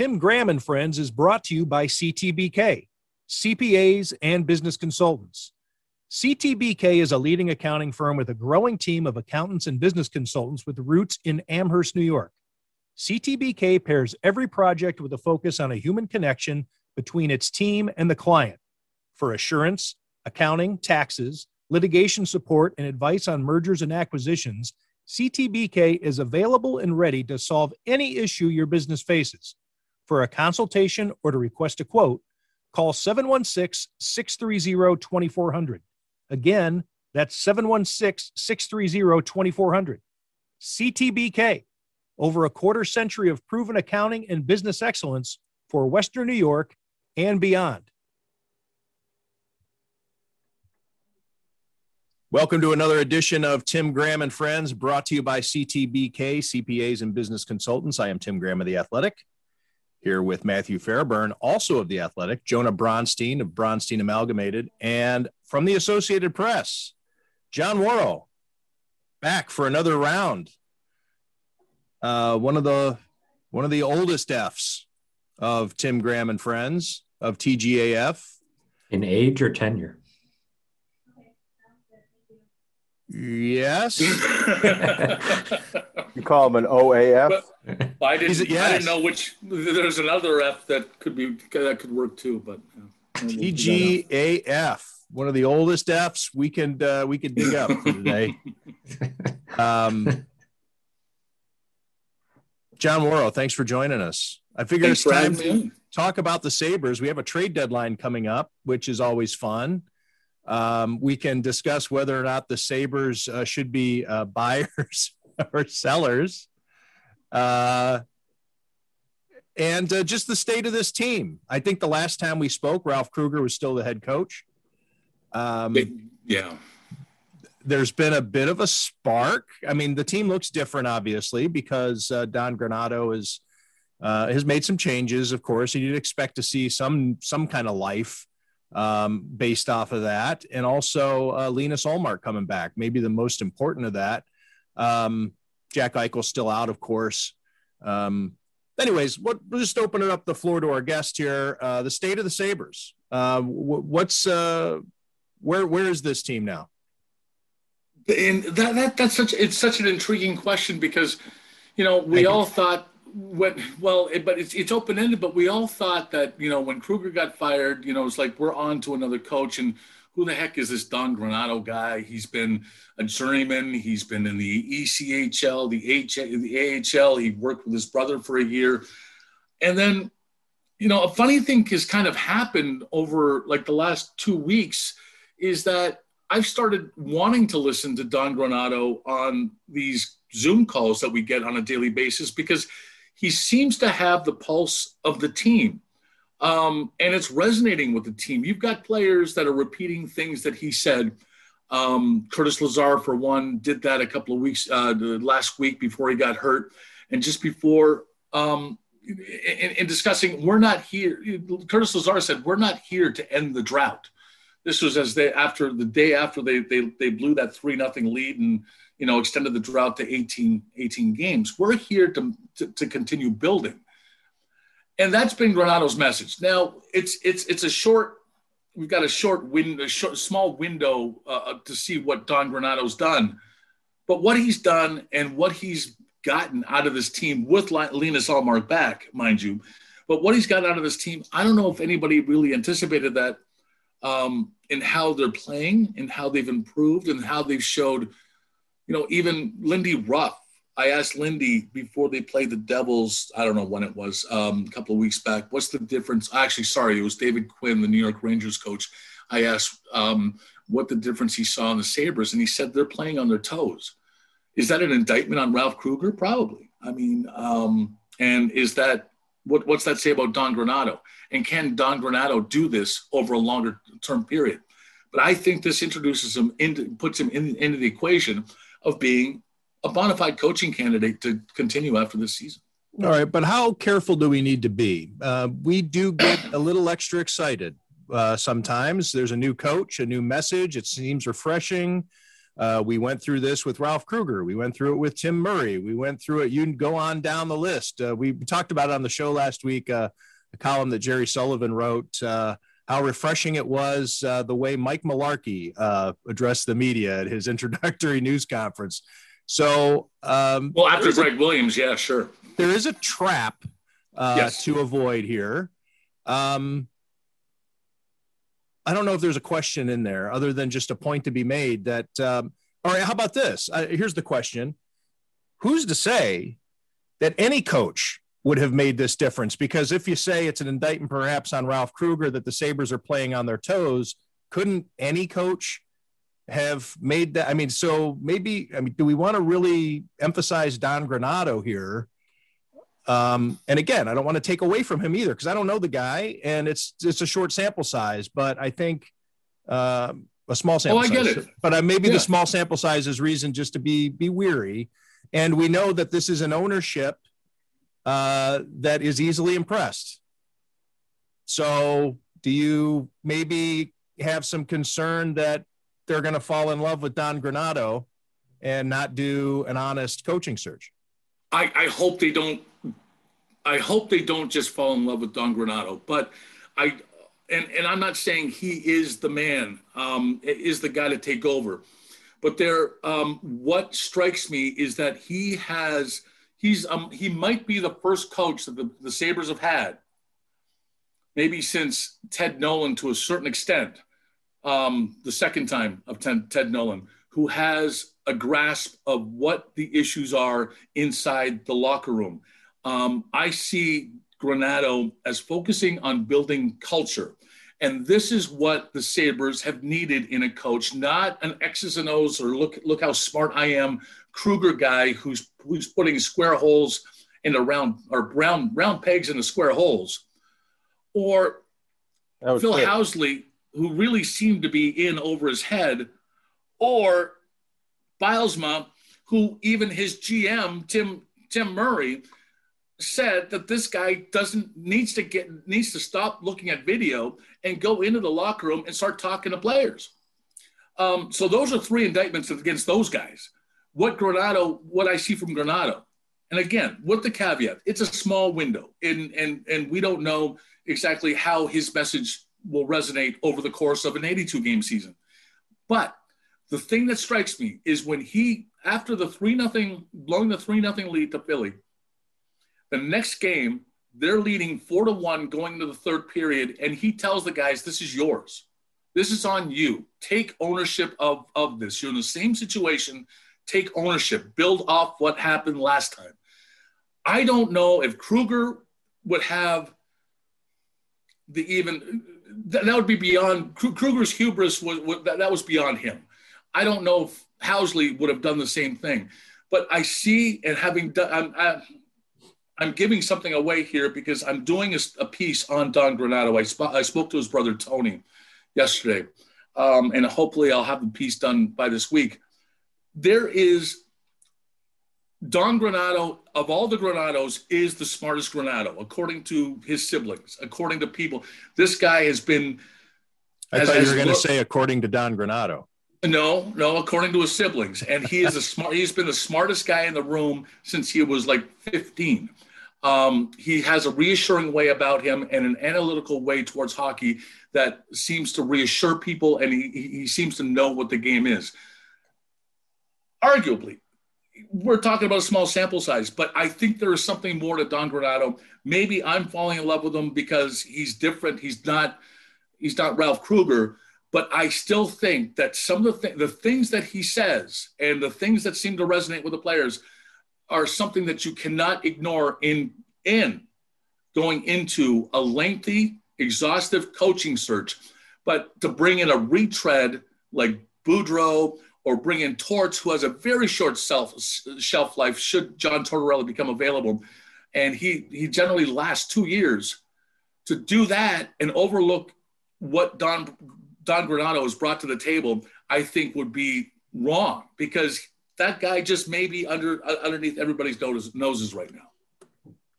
Tim Graham and Friends is brought to you by CTBK, CPAs and business consultants. CTBK is a leading accounting firm with a growing team of accountants and business consultants with roots in Amherst, New York. CTBK pairs every project with a focus on a human connection between its team and the client for assurance, accounting, taxes, litigation support, and advice on mergers and acquisitions. CTBK is available and ready to solve any issue your business faces. For a consultation or to request a quote, call 716 630 2400. Again, that's 716 630 2400. CTBK, over a quarter century of proven accounting and business excellence for Western New York and beyond. Welcome to another edition of Tim Graham and Friends, brought to you by CTBK, CPAs and Business Consultants. I am Tim Graham of The Athletic, here with Matthew Fairburn, also of The Athletic, Jonah Bronstein of Bronstein Amalgamated, and from the Associated Press, John Wawrow, back for another round. Uh, one of the one of the oldest Fs of Tim Graham and Friends of TGAF. In age or tenure? Yes. you call him an OAF? But, I didn't. Yes. I didn't know which. There's another F that could be that could work too, but. TGAF, one of the oldest Fs we can uh, we can dig up for today. um, John Wawrow, thanks for joining us. I figure thanks it's time to talk about the Sabres. We have a trade deadline coming up, which is always fun. Um, we can discuss whether or not the Sabres uh, should be uh, buyers or sellers. Uh, and uh, just the state of this team. I think the last time we spoke, Ralph Krueger was still the head coach. Um, yeah. There's been a bit of a spark. I mean, the team looks different, obviously, because uh, Don Granato is uh, has made some changes. Of course, and you'd expect to see some some kind of life um, based off of that. And also uh, Linus Ullmark coming back, maybe the most important of that. Um, Jack Eichel's still out, of course. Um, anyways, what, we'll just open it up the floor to our guest here. Uh, the state of the Sabres. Uh, what's uh, where where is this team now? And that, that that's such it's such an intriguing question because you know we Thank all you. thought when well, it, but it's it's open ended. But we all thought that you know when Krueger got fired, you know, it's like we're on to another coach, and who the heck is this Don Granato guy? He's been a journeyman. He's been in the ECHL, the H, the AHL. He worked with his brother for a year, and then you know a funny thing has kind of happened over like the last two weeks is that I've started wanting to listen to Don Granato on these Zoom calls that we get on a daily basis because he seems to have the pulse of the team. Um, and it's resonating with the team. You've got players that are repeating things that he said. Um, Curtis Lazar, for one, did that a couple of weeks uh, last week before he got hurt, and just before um, in, in, discussing, we're not here. Curtis Lazar said, "We're not here to end the drought." This was as they after the day after they they, they blew that three nothing lead and you know, extended the drought to 18, 18 games. We're here to, to, to continue building. And that's been Granato's message. Now it's it's it's a short. We've got a short window, a short, small window uh, uh, to see what Don Granato's done, but what he's done and what he's gotten out of this team with Linus Ullmark back, mind you, but what he's got out of this team, I don't know if anybody really anticipated that um, in how they're playing and how they've improved and how they've showed you know, even Lindy Ruff. I asked Lindy before they played the Devils. I don't know when it was, um, a couple of weeks back. What's the difference? Actually, sorry, it was David Quinn, the New York Rangers coach. I asked um, what the difference he saw in the Sabres, and he said they're playing on their toes. Is that an indictment on Ralph Krueger? Probably. I mean, um, and is that what, what's that say about Don Granato? And can Don Granato do this over a longer term period? But I think this introduces him into puts him in, into the equation of being a bona fide coaching candidate to continue after this season. All right, but how careful do we need to be? Uh, we do get a little extra excited uh, sometimes. There's a new coach, a new message. It seems refreshing. Uh, we went through this with Ralph Krueger. We went through it with Tim Murray. We went through it. You can go on down the list. Uh, we talked about it on the show last week, uh, a column that Jerry Sullivan wrote, uh, how refreshing it was the way Mike Mularkey uh, addressed the media at his introductory news conference. So, um, well, after Greg a, Williams, yeah, sure. There is a trap yes. to avoid here. Um, I don't know if there's a question in there other than just a point to be made that, um, all right, how about this? Uh, here's the question Who's to say that any coach would have made this difference? Because if you say it's an indictment perhaps on Ralph Krueger that the Sabres are playing on their toes, couldn't any coach have made that? I mean, so maybe, I mean, do we want to really emphasize Don Granato here? Um, and again, I don't want to take away from him either because I don't know the guy, and it's it's a short sample size. But I think uh, a small sample. Oh, I size. get it. But uh, maybe yeah. the small sample size is reason just to be be weary. And we know that this is an ownership uh, that is easily impressed. So, do you maybe have some concern that they're going to fall in love with Don Granato and not do an honest coaching search? I, I hope they don't I hope they don't just fall in love with Don Granato, but I and and I'm not saying he is the man, um, is the guy to take over, but there. Um, what strikes me is that he has he's um, he might be the first coach that the, the Sabres have had, maybe since Ted Nolan to a certain extent, um, the second time of Ted, Ted Nolan, who has a grasp of what the issues are inside the locker room um, I see Granato as focusing on building culture. And this is what the Sabres have needed in a coach, not an X's and O's or look, look how smart I am Krueger guy who's, who's putting square holes in a round or round, round pegs in the square holes. Or Phil good. Housley, who really seemed to be in over his head. Or Bylsma, who even his GM, Tim, Tim Murray, said that this guy doesn't needs to get needs to stop looking at video and go into the locker room and start talking to players. Um, so those are three indictments against those guys. What Granato, what I see from Granato, and again, with the caveat, it's a small window, and and and we don't know exactly how his message will resonate over the course of an 82 game season. But the thing that strikes me is when he, after the three nothing, blowing the three nothing lead to Philly, the next game, they're leading four to one going into the third period, and he tells the guys, "This is yours. This is on you. Take ownership of of this. You're in the same situation. Take ownership. Build off what happened last time." I don't know if Krueger would have the even that, that would be beyond Krueger's hubris was, was that, that was beyond him. I don't know if Housley would have done the same thing, but I see and having done. I'm, I, I'm giving something away here because I'm doing a, a piece on Don Granato. I, sp- I, spoke to his brother Tony yesterday, um, and hopefully I'll have the piece done by this week. There is Don Granato, of all the Granatos is the smartest Granato, according to his siblings, according to people. This guy has been. I thought you were going to say according to Don Granato. No, no, according to his siblings, and he is a smart. He's been the smartest guy in the room since he was like 15. Um, he has a reassuring way about him and an analytical way towards hockey that seems to reassure people, and he, he seems to know what the game is. Arguably, we're talking about a small sample size, but I think there is something more to Don Granato. Maybe I'm falling in love with him because he's different. He's not he's not Ralph Krueger, but I still think that some of the, th- the things that he says and the things that seem to resonate with the players – are something that you cannot ignore in in going into a lengthy, exhaustive coaching search. But to bring in a retread like Boudreau or bring in Torts, who has a very short self, shelf life, should John Tortorella become available, and he he generally lasts two years. To do that and overlook what Don Don Granato has brought to the table, I think would be wrong because that guy just may be under uh, underneath everybody's noses, noses right now.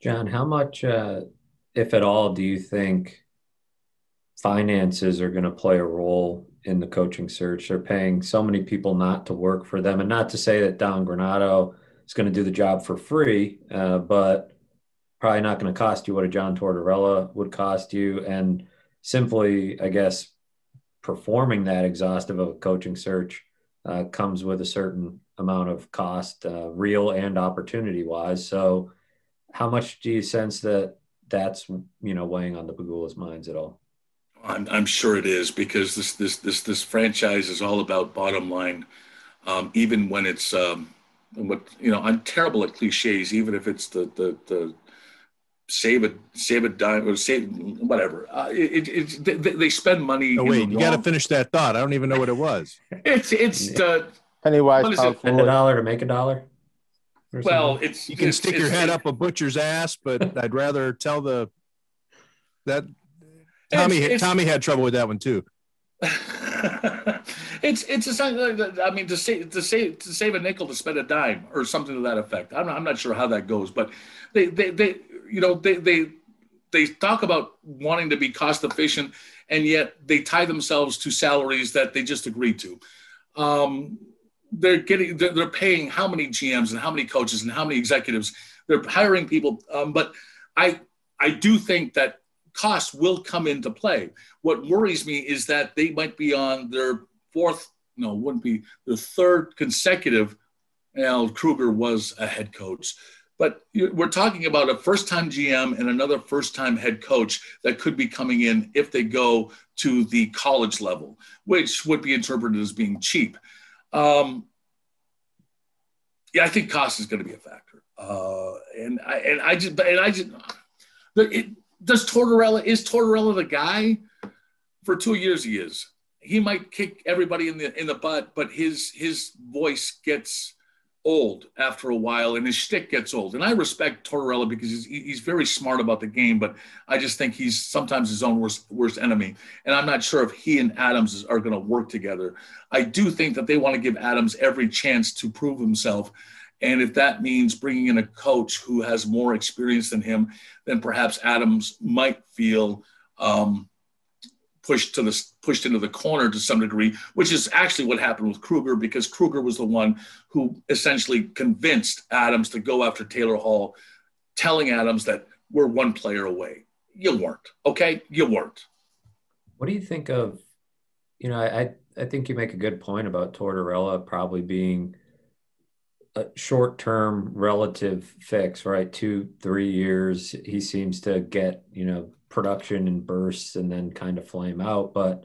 John, how much, uh, if at all, do you think finances are going to play a role in the coaching search. They're paying so many people not to work for them, and not to say that Don Granato is going to do the job for free, uh, but probably not going to cost you what a John Tortorella would cost you, and simply, I guess, performing that exhaustive of a coaching search uh, comes with a certain amount of cost, uh, real and opportunity wise. So, how much do you sense that that's you know weighing on the Pegulas' minds at all? I'm, I'm sure it is because this this this this franchise is all about bottom line, um, even when it's um, what you know. I'm terrible at cliches, even if it's the the the save it save it dime or save whatever. Uh, it, it, they, they, spend money. Oh wait, you got to finish that thought. I don't even know what it was. it's it's the penny wise. Spend a dollar to make a dollar. Well, it's you can it's, stick it's, your head up a butcher's ass, but I'd rather tell the that Tommy it's, it's, Tommy had trouble with that one too. it's it's a, I mean to save to save to save a nickel to spend a dime or something to that effect. I'm not, I'm not sure how that goes, but they they, they you know they they they talk about wanting to be cost efficient and yet they tie themselves to salaries that they just agreed to. Um, they're getting they're, they're, paying how many GMs and how many coaches and how many executives they're hiring people. Um, but I I do think that costs will come into play. What worries me is that they might be on their fourth, no, wouldn't be their third consecutive. Al Krueger was a head coach. But we're talking about a first time GM and another first time head coach that could be coming in if they go to the college level, which would be interpreted as being cheap. Um, yeah, I think cost is going to be a factor. Uh, and I and I just and I just it, does Tortorella is Tortorella the guy? For two years, he is. He might kick everybody in the in the butt, but his his voice gets old after a while, and his shtick gets old. And I respect Tortorella because he's he's very smart about the game, but I just think he's sometimes his own worst worst enemy. And I'm not sure if he and Adams are going to work together. I do think that they want to give Adams every chance to prove himself and if that means bringing in a coach who has more experience than him, then perhaps Adams might feel um, pushed to the pushed into the corner to some degree, which is actually what happened with Krueger because Krueger was the one who essentially convinced Adams to go after Taylor Hall, telling Adams that we're one player away. You weren't, okay? You weren't. What do you think of? You know, I I think you make a good point about Tortorella probably being a short term relative fix, right? Two, three years. He seems to get, you know, production and bursts and then kind of flame out. But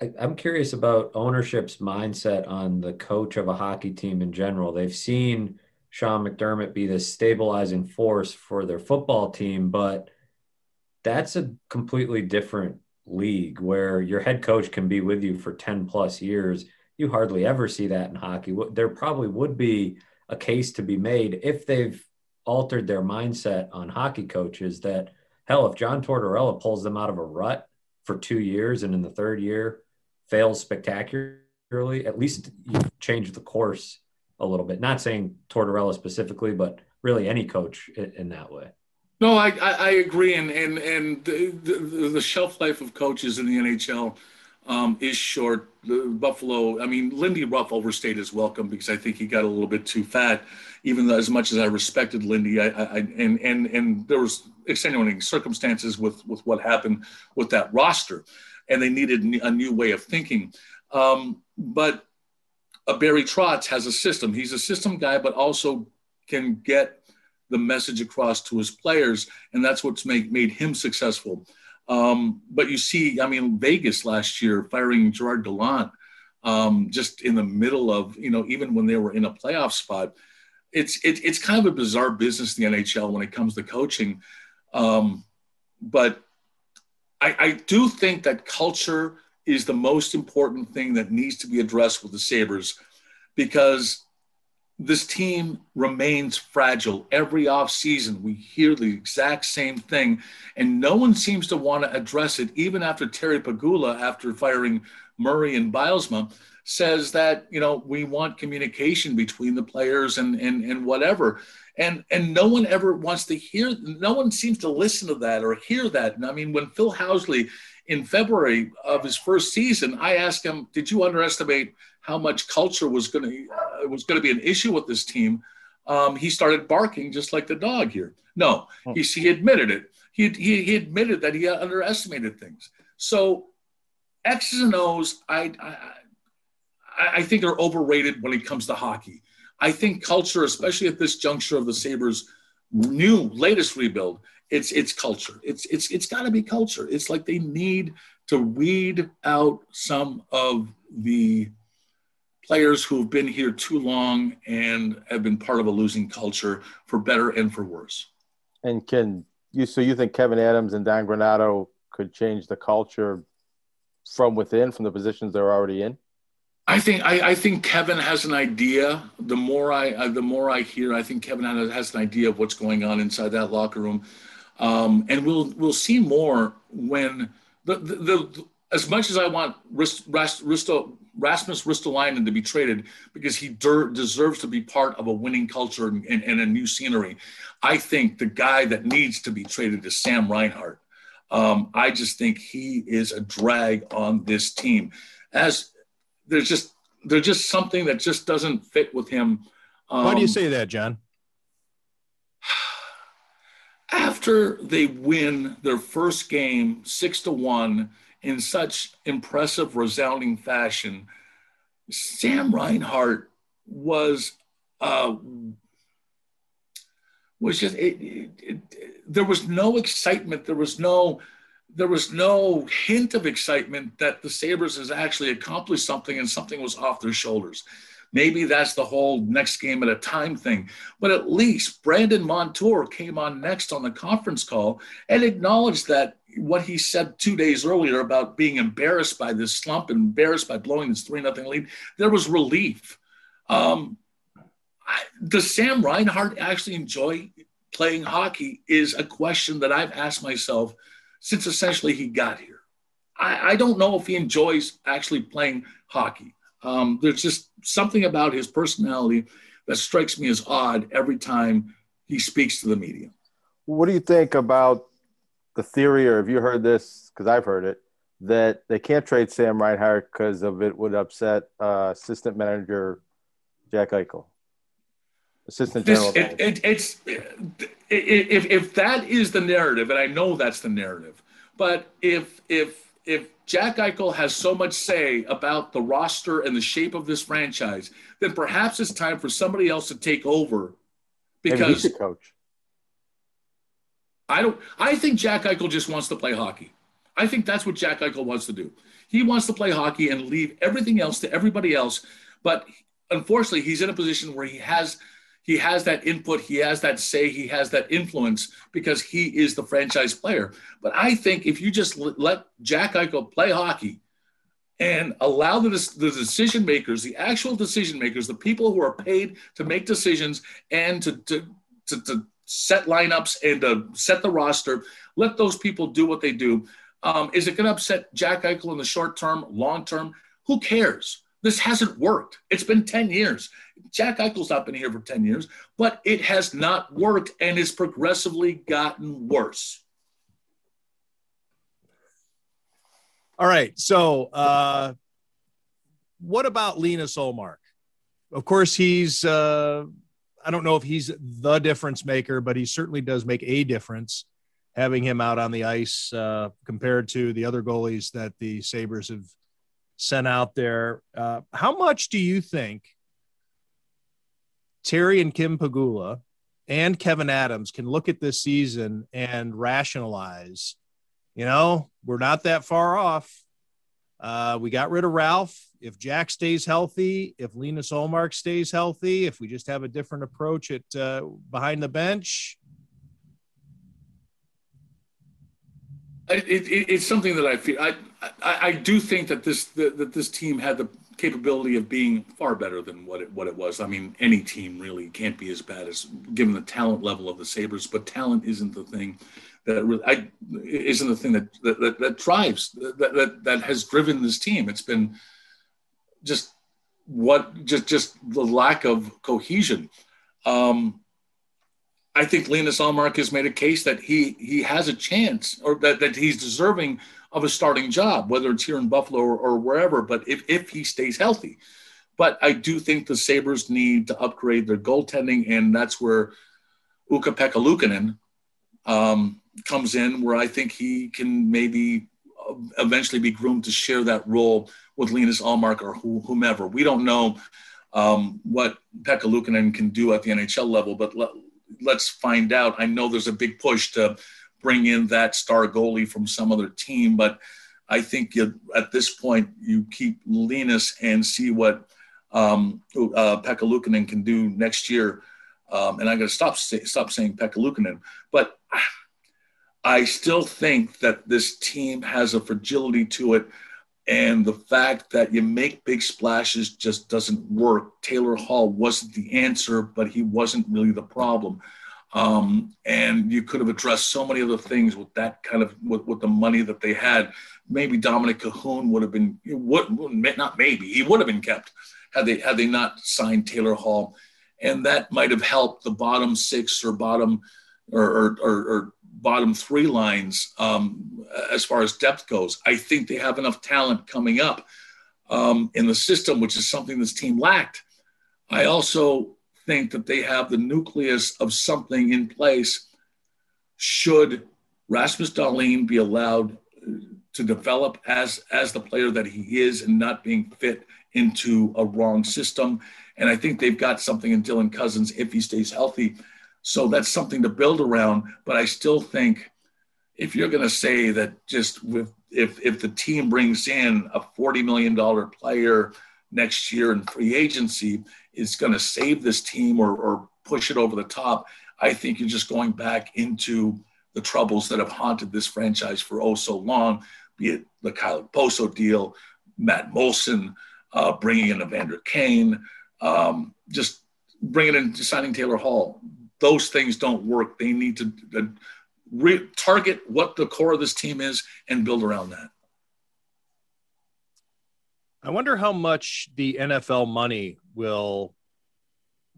I, I'm curious about ownership's mindset on the coach of a hockey team in general. They've seen Sean McDermott be this stabilizing force for their football team, but that's a completely different league where your head coach can be with you for 10 plus years you hardly ever see that in hockey. There probably would be a case to be made if they've altered their mindset on hockey coaches that hell, if John Tortorella pulls them out of a rut for two years and in the third year fails spectacularly, at least you've changed the course a little bit. Not saying Tortorella specifically, but really any coach in, that way. No, I, I, I, agree. And, and, and the, the, the shelf life of coaches in the NHL um, is short. The Buffalo, I mean, Lindy Ruff overstayed his welcome because I think he got a little bit too fat. Even though, as much as I respected Lindy, I, I, and and and there was extenuating circumstances with with what happened with that roster, and they needed a new way of thinking. Um, but a Barry Trotz has a system. He's a system guy, but also can get the message across to his players, and that's what's made made him successful. Um, but you see, I mean, Vegas last year firing Gerard Gallant um, just in the middle of, you know, even when they were in a playoff spot. It's it, it's kind of a bizarre business in the NHL when it comes to coaching. Um, but I, I do think that culture is the most important thing that needs to be addressed with the Sabres because this team remains fragile. Every offseason, we hear the exact same thing, and no one seems to want to address it, even after Terry Pegula, after firing Murray and Bylsma says that, you know, we want communication between the players and, and, and whatever. And, and no one ever wants to hear, no one seems to listen to that or hear that. And I mean, when Phil Housley in February of his first season, I asked him, "Did you underestimate how much culture was going to uh, was going to be an issue with this team?" Um, he started barking just like the dog here. No, he, he admitted it. He, he, he admitted that he underestimated things. So X's and O's, I, I I think are overrated when it comes to hockey. I think culture, especially at this juncture of the Sabres' new latest rebuild, it's it's culture. It's it's it's got to be culture. It's like they need to weed out some of the players who have been here too long and have been part of a losing culture for better and for worse. And can you so you think Kevyn Adams and Don Granato could change the culture from within, from the positions they're already in? I think I, I, think Kevyn has an idea. The more I uh, the more I hear, I think Kevyn has, has, an idea of what's going on inside that locker room. Um, and we'll we'll see more when the, the, the as much as I want Rist, Risto, Rasmus Ristolainen to be traded because he der, deserves to be part of a winning culture and, and, and, a new scenery. I think the guy that needs to be traded is Sam Reinhart. Um, I just think he is a drag on this team. As there's just there's just something that just doesn't fit with him. Um, Why do you say that, John? after they win their first game six to one in such impressive, resounding fashion, Sam Reinhart was uh, was just it, it, it, there was no excitement. There was no there was no hint of excitement that the Sabres has actually accomplished something and something was off their shoulders. Maybe that's the whole next game at a time thing. But at least Brandon Montour came on next on the conference call and acknowledged that what he said two days earlier about being embarrassed by this slump, and embarrassed by blowing this 3 nothing lead, there was relief. Um, I, does Sam Reinhart actually enjoy playing hockey? Is a question that I've asked myself since essentially he got here. I, I don't know if he enjoys actually playing hockey. Um, there's just something about his personality that strikes me as odd every time he speaks to the media. What do you think about the theory, or have you heard this? Because I've heard it that they can't trade Sam Reinhart because of it would upset uh, assistant manager Jack Eichel, assistant general. This, it, it, it's if if that is the narrative, and I know that's the narrative, but if if if Jack Eichel has so much say about the roster and the shape of this franchise, then perhaps it's time for somebody else to take over. Because coach. I don't. I think Jack Eichel just wants to play hockey. I think that's what Jack Eichel wants to do. He wants to play hockey and leave everything else to everybody else. But unfortunately, he's in a position where he has he has that input, he has that say, he has that influence because he is the franchise player. But I think if you just let Jack Eichel play hockey and allow the, the decision makers, the actual decision makers, the people who are paid to make decisions and to, to, to, to set lineups and to set the roster, let those people do what they do. Um, is it going to upset Jack Eichel in the short term, long term? Who cares? This hasn't worked. It's been 10 years. Jack Eichel's not been here for 10 years, but it has not worked and has progressively gotten worse. All right. So, uh, what about Linus Ullmark? Of course, he's, uh, I don't know if he's the difference maker, but he certainly does make a difference having him out on the ice uh, compared to the other goalies that the Sabres have sent out there. Uh, how much do you think Terry and Kim Pegula and Kevyn Adams can look at this season and rationalize, you know, we're not that far off. Uh, we got rid of Ralph. If Jack stays healthy, if Linus Ullmark stays healthy, if we just have a different approach at uh, behind the bench. It, it, it's something that I feel. I, I, I do think that this that, that this team had the capability of being far better than what it what it was. I mean, any team really can't be as bad as given the talent level of the Sabres, but talent isn't the thing that really I, isn't the thing that that, that, that drives that, that that has driven this team. It's been just what just just the lack of cohesion. Um, I think Linus Ullmark has made a case that he he has a chance or that, that he's deserving of a starting job, whether it's here in Buffalo or, or wherever, but if, if he stays healthy. But I do think the Sabres need to upgrade their goaltending, and that's where Ukko-Pekka Luukkonen um, comes in, where I think he can maybe eventually be groomed to share that role with Linus Ullmark or whomever. We don't know um, what Pekka Luukkonen can do at the NHL level, but let, let's find out. I know there's a big push to bring in that star goalie from some other team, but I think you, at this point you keep Linus and see what um, uh, Pekka Luukkonen can do next year. Um, and I'm going to stop stop saying Pekka Luukkonen, but I still think that this team has a fragility to it. And the fact that you make big splashes just doesn't work. Taylor Hall wasn't the answer, but he wasn't really the problem. Um, and you could have addressed so many other things with that kind of with, with the money that they had. Maybe Dominic Kahun would have been what not maybe he would have been kept had they had they not signed Taylor Hall, and that might have helped the bottom six or bottom or, or, or bottom three lines um, as far as depth goes. I think they have enough talent coming up um, in the system, which is something this team lacked. I also think that they have the nucleus of something in place should Rasmus Dahlin be allowed to develop as as the player that he is and not being fit into a wrong system. And I think they've got something in Dylan Cozens if he stays healthy so that's something to build around. But I still think if you're going to say that just with if if the team brings in a forty million dollar player next year in free agency is going to save this team or, or push it over the top, I think you're just going back into the troubles that have haunted this franchise for oh so long, be it the Kyle Poso deal, Matt Moulson, uh, bringing in Evander Kane, um, just bringing in signing Taylor Hall, those things don't work. They need to uh, re- target what the core of this team is and build around that. I wonder how much the NFL money will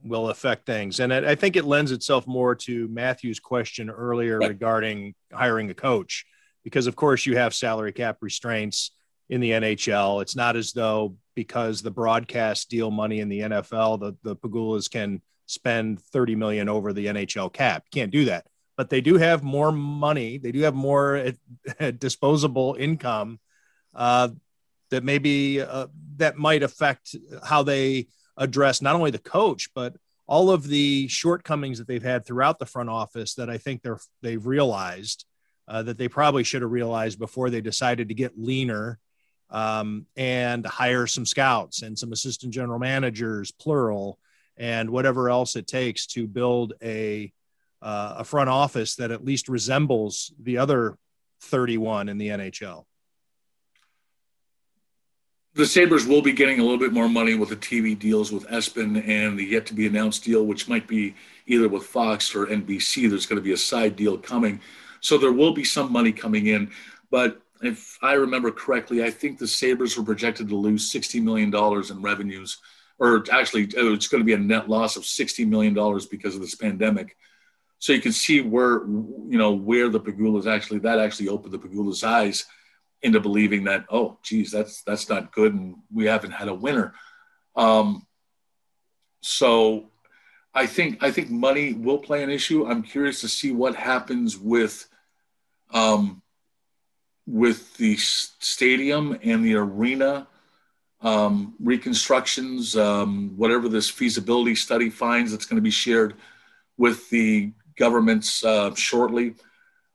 will affect things, and I, I think it lends itself more to Matthew's question earlier right. regarding hiring a coach, because of course you have salary cap restraints in the NHL. It's not as though because the broadcast deal money in the NFL, the the Pegulas can spend 30 million over the NHL cap. Can't do that. But they do have more money. They do have more disposable income uh, that maybe uh, that might affect how they address not only the coach but all of the shortcomings that they've had throughout the front office that I think they're they've realized uh, that they probably should have realized before they decided to get leaner um, and hire some scouts and some assistant general managers, plural, and whatever else it takes to build a uh, a front office that at least resembles the other 31 in the NHL. The Sabres will be getting a little bit more money with the TV deals with ESPN and the yet to be announced deal, which might be either with Fox or NBC. There's going to be a side deal coming. So there will be some money coming in. But if I remember correctly, I think the Sabres were projected to lose $60 million in revenues or actually it's going to be a net loss of $60 million because of this pandemic. So you can see where, you know, where the Pegulas actually, that actually opened the Pegulas' eyes into believing that, oh, geez, that's, that's not good. And we haven't had a winner. Um, so I think, I think money will play an issue. I'm curious to see what happens with, um, with the stadium and the arena um, reconstructions, um, whatever this feasibility study finds that's going to be shared with the governments uh, shortly.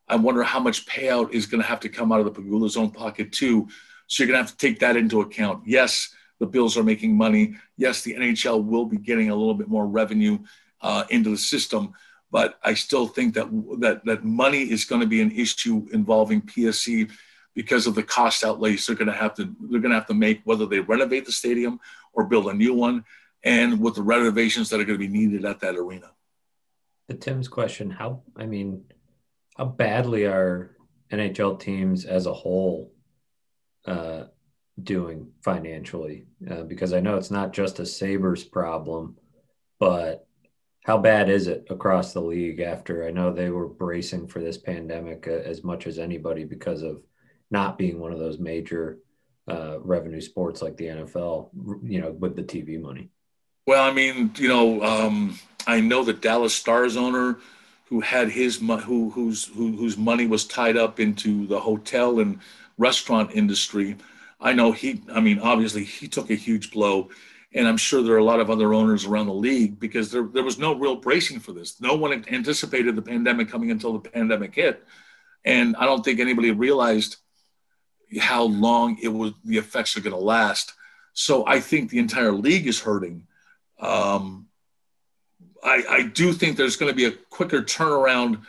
I wonder how much payout is going to have to come out of the Pegula's own pocket too. So you're going to have to take that into account. Yes, the Bills are making money. Yes, the NHL will be getting a little bit more revenue uh, into the system, but I still think that that that money is going to be an issue involving PSE because of the cost outlays they're going to have to they're going to have to make whether they renovate the stadium or build a new one and with the renovations that are going to be needed at that arena. To tim's question how i mean how badly are nhl teams as a whole uh, doing financially? Uh, because i know it's not just a sabres problem but how bad is it across the league after I know they were bracing for this pandemic uh, as much as anybody because of not being one of those major uh, revenue sports like the NFL, you know, with the TV money? Well, I mean, you know, um, I know the Dallas Stars owner who had his who whose who, whose money was tied up into the hotel and restaurant industry. I know he. I mean, obviously, he took a huge blow, and I'm sure there are a lot of other owners around the league because there there was no real bracing for this. No one anticipated the pandemic coming until the pandemic hit, and I don't think anybody realized how long it was the effects are going to last. So I think the entire league is hurting. Um, I, I do think there's going to be a quicker turnaround.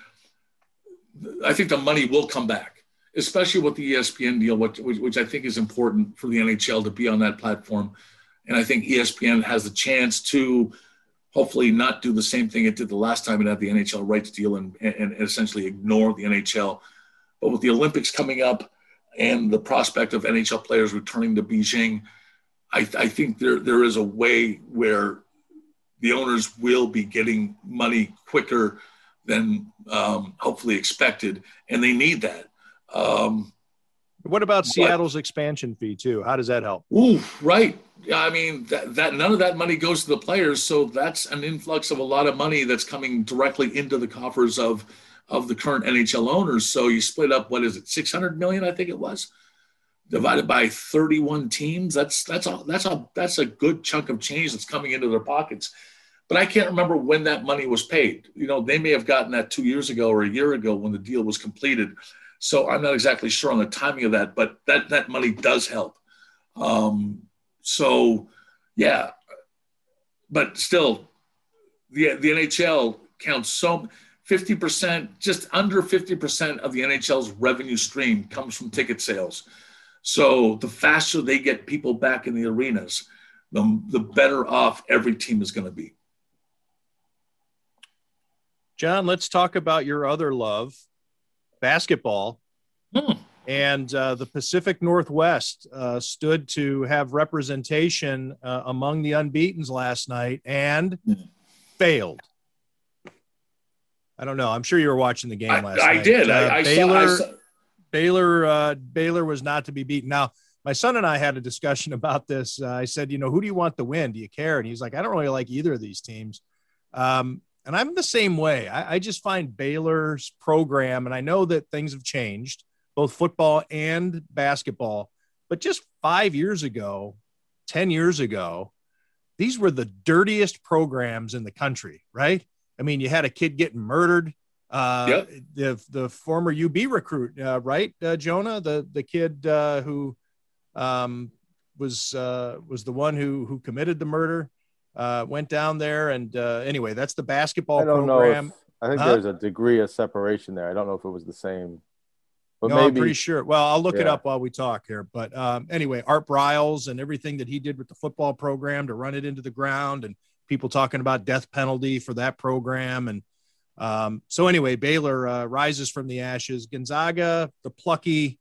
I think the money will come back, especially with the ESPN deal, which, which I think is important for the NHL to be on that platform. And I think ESPN has the chance to hopefully not do the same thing it did the last time it had the NHL rights deal and, and, and essentially ignore the NHL. But with the Olympics coming up and the prospect of NHL players returning to Beijing, I, I think there, there is a way where the owners will be getting money quicker than um, hopefully expected, and they need that. Um, what about Seattle's expansion fee too? How does that help? Ooh, right. I mean that, that none of that money goes to the players, so that's an influx of a lot of money that's coming directly into the coffers of of the current NHL owners. So you split up what is it, six hundred million? I think it was divided by 31 teams. That's that's a that's a that's a good chunk of change that's coming into their pockets. But i can't remember when that money was paid. You know they may have gotten that two years ago or a year ago when the deal was completed. So i'm not exactly sure on the timing of that but that that money does help. Um, so yeah. But still the the nhl counts so 50% just under 50% of the nhl's revenue stream comes from ticket sales so the faster they get people back in the arenas, the, the better off every team is going to be. John, let's talk about your other love, basketball. Hmm. And uh, the Pacific Northwest uh, stood to have representation uh, among the unbeatens last night and hmm. failed. I don't know. I'm sure you were watching the game last I, night. I did. I, I, Baylor, saw, I saw, Baylor uh, Baylor was not to be beaten. Now, my son and I had a discussion about this. Uh, I said, you know, who do you want to win? Do you care? And he's like, I don't really like either of these teams. Um, and I'm the same way. I, I, just find Baylor's program, and I know that things have changed, both football and basketball. But just five years ago, 10 years ago, these were the dirtiest programs in the country, right? I mean, you had a kid getting murdered. Uh, yep. the the former UB recruit, uh, right, uh, Jonah, the the kid uh, who um, was uh, was the one who who committed the murder, uh, went down there, and uh, anyway, that's the basketball I don't program. Know if, I think huh? there's a degree of separation there. I don't know if it was the same. But no, maybe, I'm pretty sure. Well, I'll look yeah. it up while we talk here. But um, anyway, Art Briles and everything that he did with the football program to run it into the ground, and people talking about death penalty for that program, and um, so anyway, Baylor uh, rises from the ashes. Gonzaga, the plucky,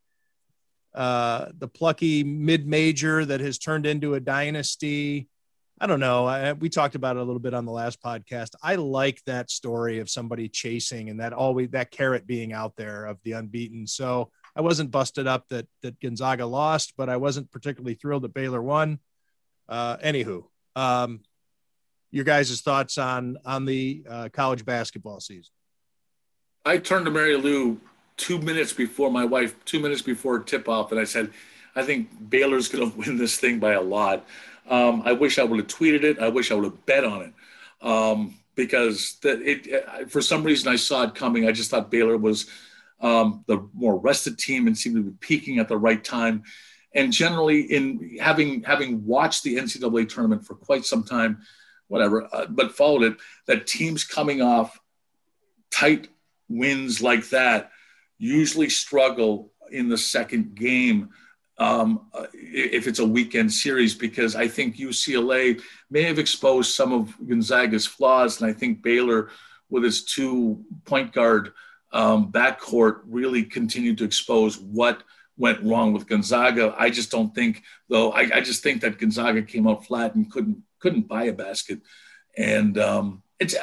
uh, the plucky mid-major that has turned into a dynasty. I don't know. I, we talked about it a little bit on the last podcast. I like that story of somebody chasing and that always that carrot being out there of the unbeaten. So I wasn't busted up that that Gonzaga lost, but I wasn't particularly thrilled that Baylor won. Uh, anywho, um, your guys' thoughts on on the uh, college basketball season. I turned to Mary Lou two minutes before my wife, two minutes before tip off, and I said, I think Baylor's going to win this thing by a lot. Um, I wish I would have tweeted it. I wish I would have bet on it um, because that it, for some reason I saw it coming. I just thought Baylor was um, the more rested team and seemed to be peaking at the right time. And generally, in having having watched the NCAA tournament for quite some time, whatever, uh, but followed it, that teams coming off tight wins like that usually struggle in the second game um, if it's a weekend series because I think UCLA may have exposed some of Gonzaga's flaws, and I think Baylor, with its two point guard um, backcourt, really continued to expose what went wrong with Gonzaga. I just don't think, though. I, I just think that Gonzaga came out flat and couldn't couldn't buy a basket. And um, it's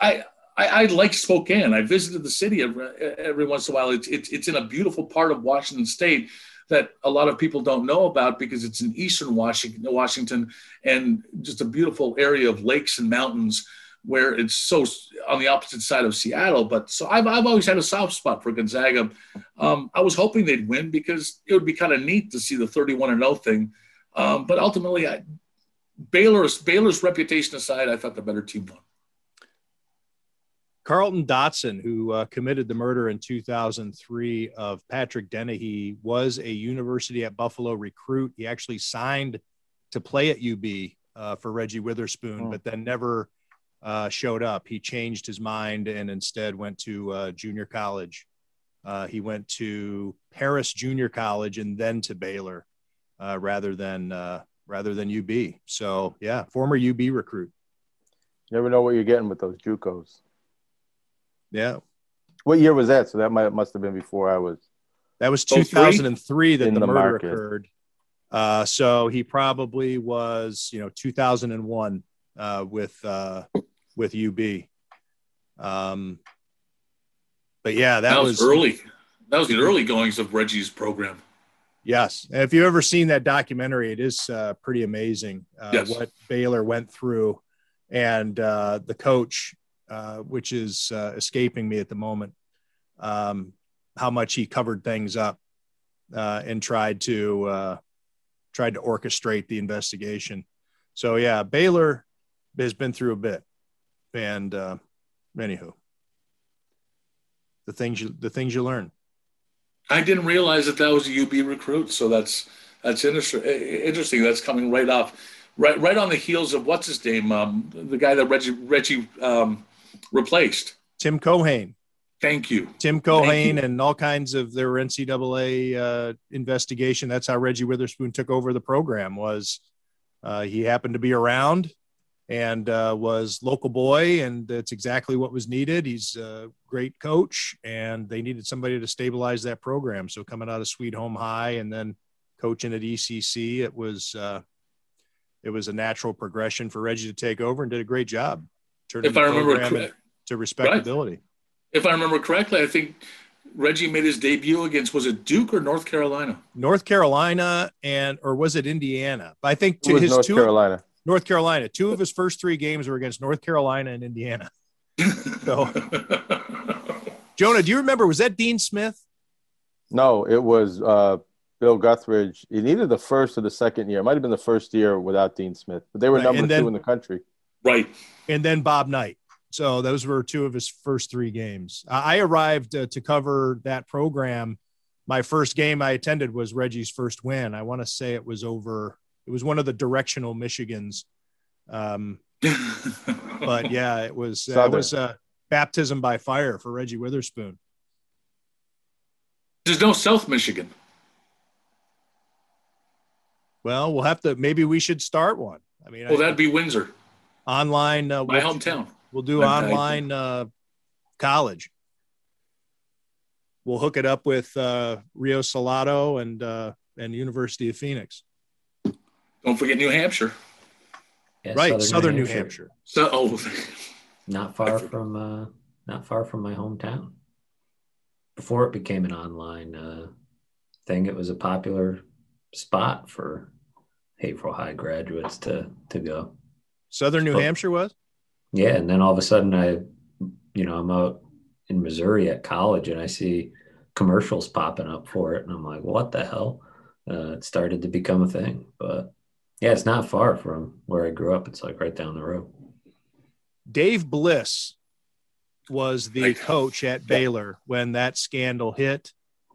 I, I, I like Spokane. I visited the city every, every once in a while. It's, it's, it's in a beautiful part of Washington State that a lot of people don't know about because it's in eastern Washington, Washington, and just a beautiful area of lakes and mountains where it's so on the opposite side of Seattle. But so I've, I've always had a soft spot for Gonzaga. Um, I was hoping they'd win because it would be kind of neat to see the 31 and 0 thing. Um, but ultimately, I, Baylor's Baylor's reputation aside, I thought the better team won. Carlton Dotson, who uh, committed the murder in 2003 of Patrick Dennehy, was a University at Buffalo recruit. He actually signed to play at UB uh, for Reggie Witherspoon, oh. but then never uh, showed up. He changed his mind and instead went to uh, junior college. Uh, he went to Paris Junior College and then to Baylor, uh, rather than rather than UB. So yeah, former UB recruit. You never know what you're getting with those JUCOs. Yeah. What year was that? So that might must have been before I was. That was 2003 that the, the, murder market. occurred. Uh, so he probably was, you know, 2001 uh, with uh, with UB. Um, but yeah, that, that was, was early. That was the early goings of Reggie's program. Yes, and if you've ever seen that documentary, it is uh, pretty amazing uh, yes. what Baylor went through, and uh, the coach uh, which is uh, escaping me at the moment, um, how much he covered things up uh, and tried to uh, tried to orchestrate the investigation. So yeah, Baylor has been through a bit, and uh, anywho, the things you the things you learn. I didn't realize that that was a UB recruit, so that's that's interesting. Interesting. That's coming right off, right right on the heels of what's his name, um, the guy that Reggie Reggie um, replaced? Tim Cohane. Thank you. Tim Cohane you. and all kinds of their NCAA uh, investigation. That's how Reggie Witherspoon took over the program. Was uh, he happened to be around and uh, was local boy, and that's exactly what was needed. He's a great coach, and they needed somebody to stabilize that program. So coming out of Sweet Home High and then coaching at ECC, it was uh, it was a natural progression for Reggie to take over and did a great job. If I remember correctly to respectability. Right. If I remember correctly, I think Reggie made his debut against was it Duke or North Carolina? North Carolina and or was it Indiana? I think to his North two Carolina. North Carolina. Two of his first three games were against North Carolina and Indiana. So, Jonah, do you remember? Was that Dean Smith? No, it was uh, Bill Guthridge. He needed the first or the second year. It might have been the first year without Dean Smith, but they were right. number then, two in the country. Right. And then Bob Knight. So those were two of his first three games. I arrived uh, to cover that program. My first game I attended was Reggie's first win. I want to say it was over. It was one of the directional Michigans. Um, but yeah, it was. Uh, it was uh, baptism by fire for Reggie Witherspoon. There's no South Michigan. Well, we'll have to. Maybe we should start one. I mean, well, I, that'd be Windsor. Online, uh, my hometown. We'll do online uh, college. We'll hook it up with uh, Rio Salado and uh, and University of Phoenix. Don't forget New Hampshire. Yeah, right, Southern, Southern New, Hampshire. New Hampshire. So, oh. not far from uh, not far from my hometown. Before it became an online uh, thing, it was a popular spot for Haverhill High graduates to to go. Southern New Hampshire was. Yeah, and then all of a sudden, I, you know, I'm out in Missouri at college, and I see commercials popping up for it, and I'm like, what the hell? Uh, it started to become a thing, but yeah, it's not far from where I grew up. It's like right down the road. Dave Bliss was the coach at Baylor when that scandal hit,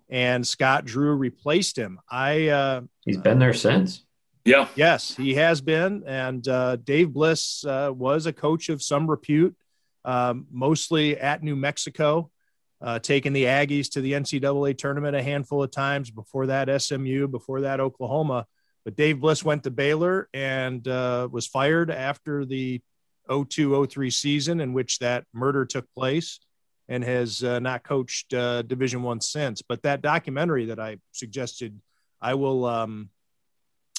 and Scott Drew replaced him. I uh, he's been there since. Yeah. Yes, he has been. And uh, Dave Bliss uh, was a coach of some repute, um, mostly at New Mexico, uh, taking the Aggies to the NCAA tournament a handful of times. Before that, SMU, before that, Oklahoma. But Dave Bliss went to Baylor and uh, was fired after the 02 03 season in which that murder took place and has uh, not coached uh, Division One since. But that documentary that I suggested, I will. Um,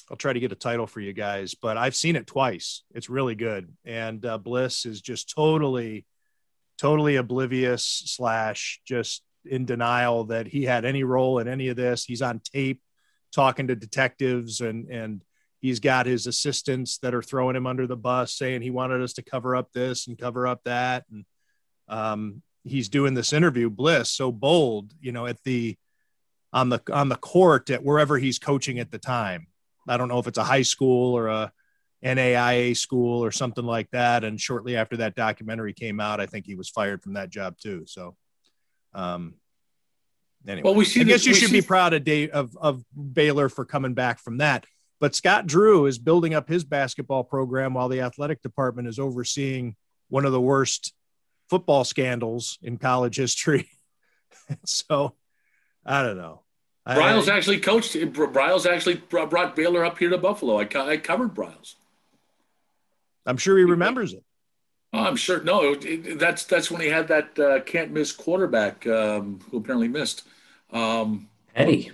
I'll try to get a title for you guys, but I've seen it twice. It's really good. And uh, Bliss is just totally totally oblivious slash just in denial that he had any role in any of this. He's on tape talking to detectives and and he's got his assistants that are throwing him under the bus saying he wanted us to cover up this and cover up that. And um, he's doing this interview bliss so bold you know at the on the on the court at wherever he's coaching at the time. I don't know if it's a high school or a naia school or something like that. And shortly after that documentary came out i think he was fired from that job too. So um anyway Well, we see i this- guess you should see- be proud of dave of, of baylor for coming back from that but scott drew is building up his basketball program while the athletic department is overseeing one of the worst football scandals in college history so i don't know I- Briles actually coached. Briles actually brought Baylor up here to Buffalo. I, co- I covered Briles. i'm sure he remembers it Oh, I'm sure. No, it, it, that's that's when he had that uh, can't miss quarterback um, who apparently missed. Um, Petty,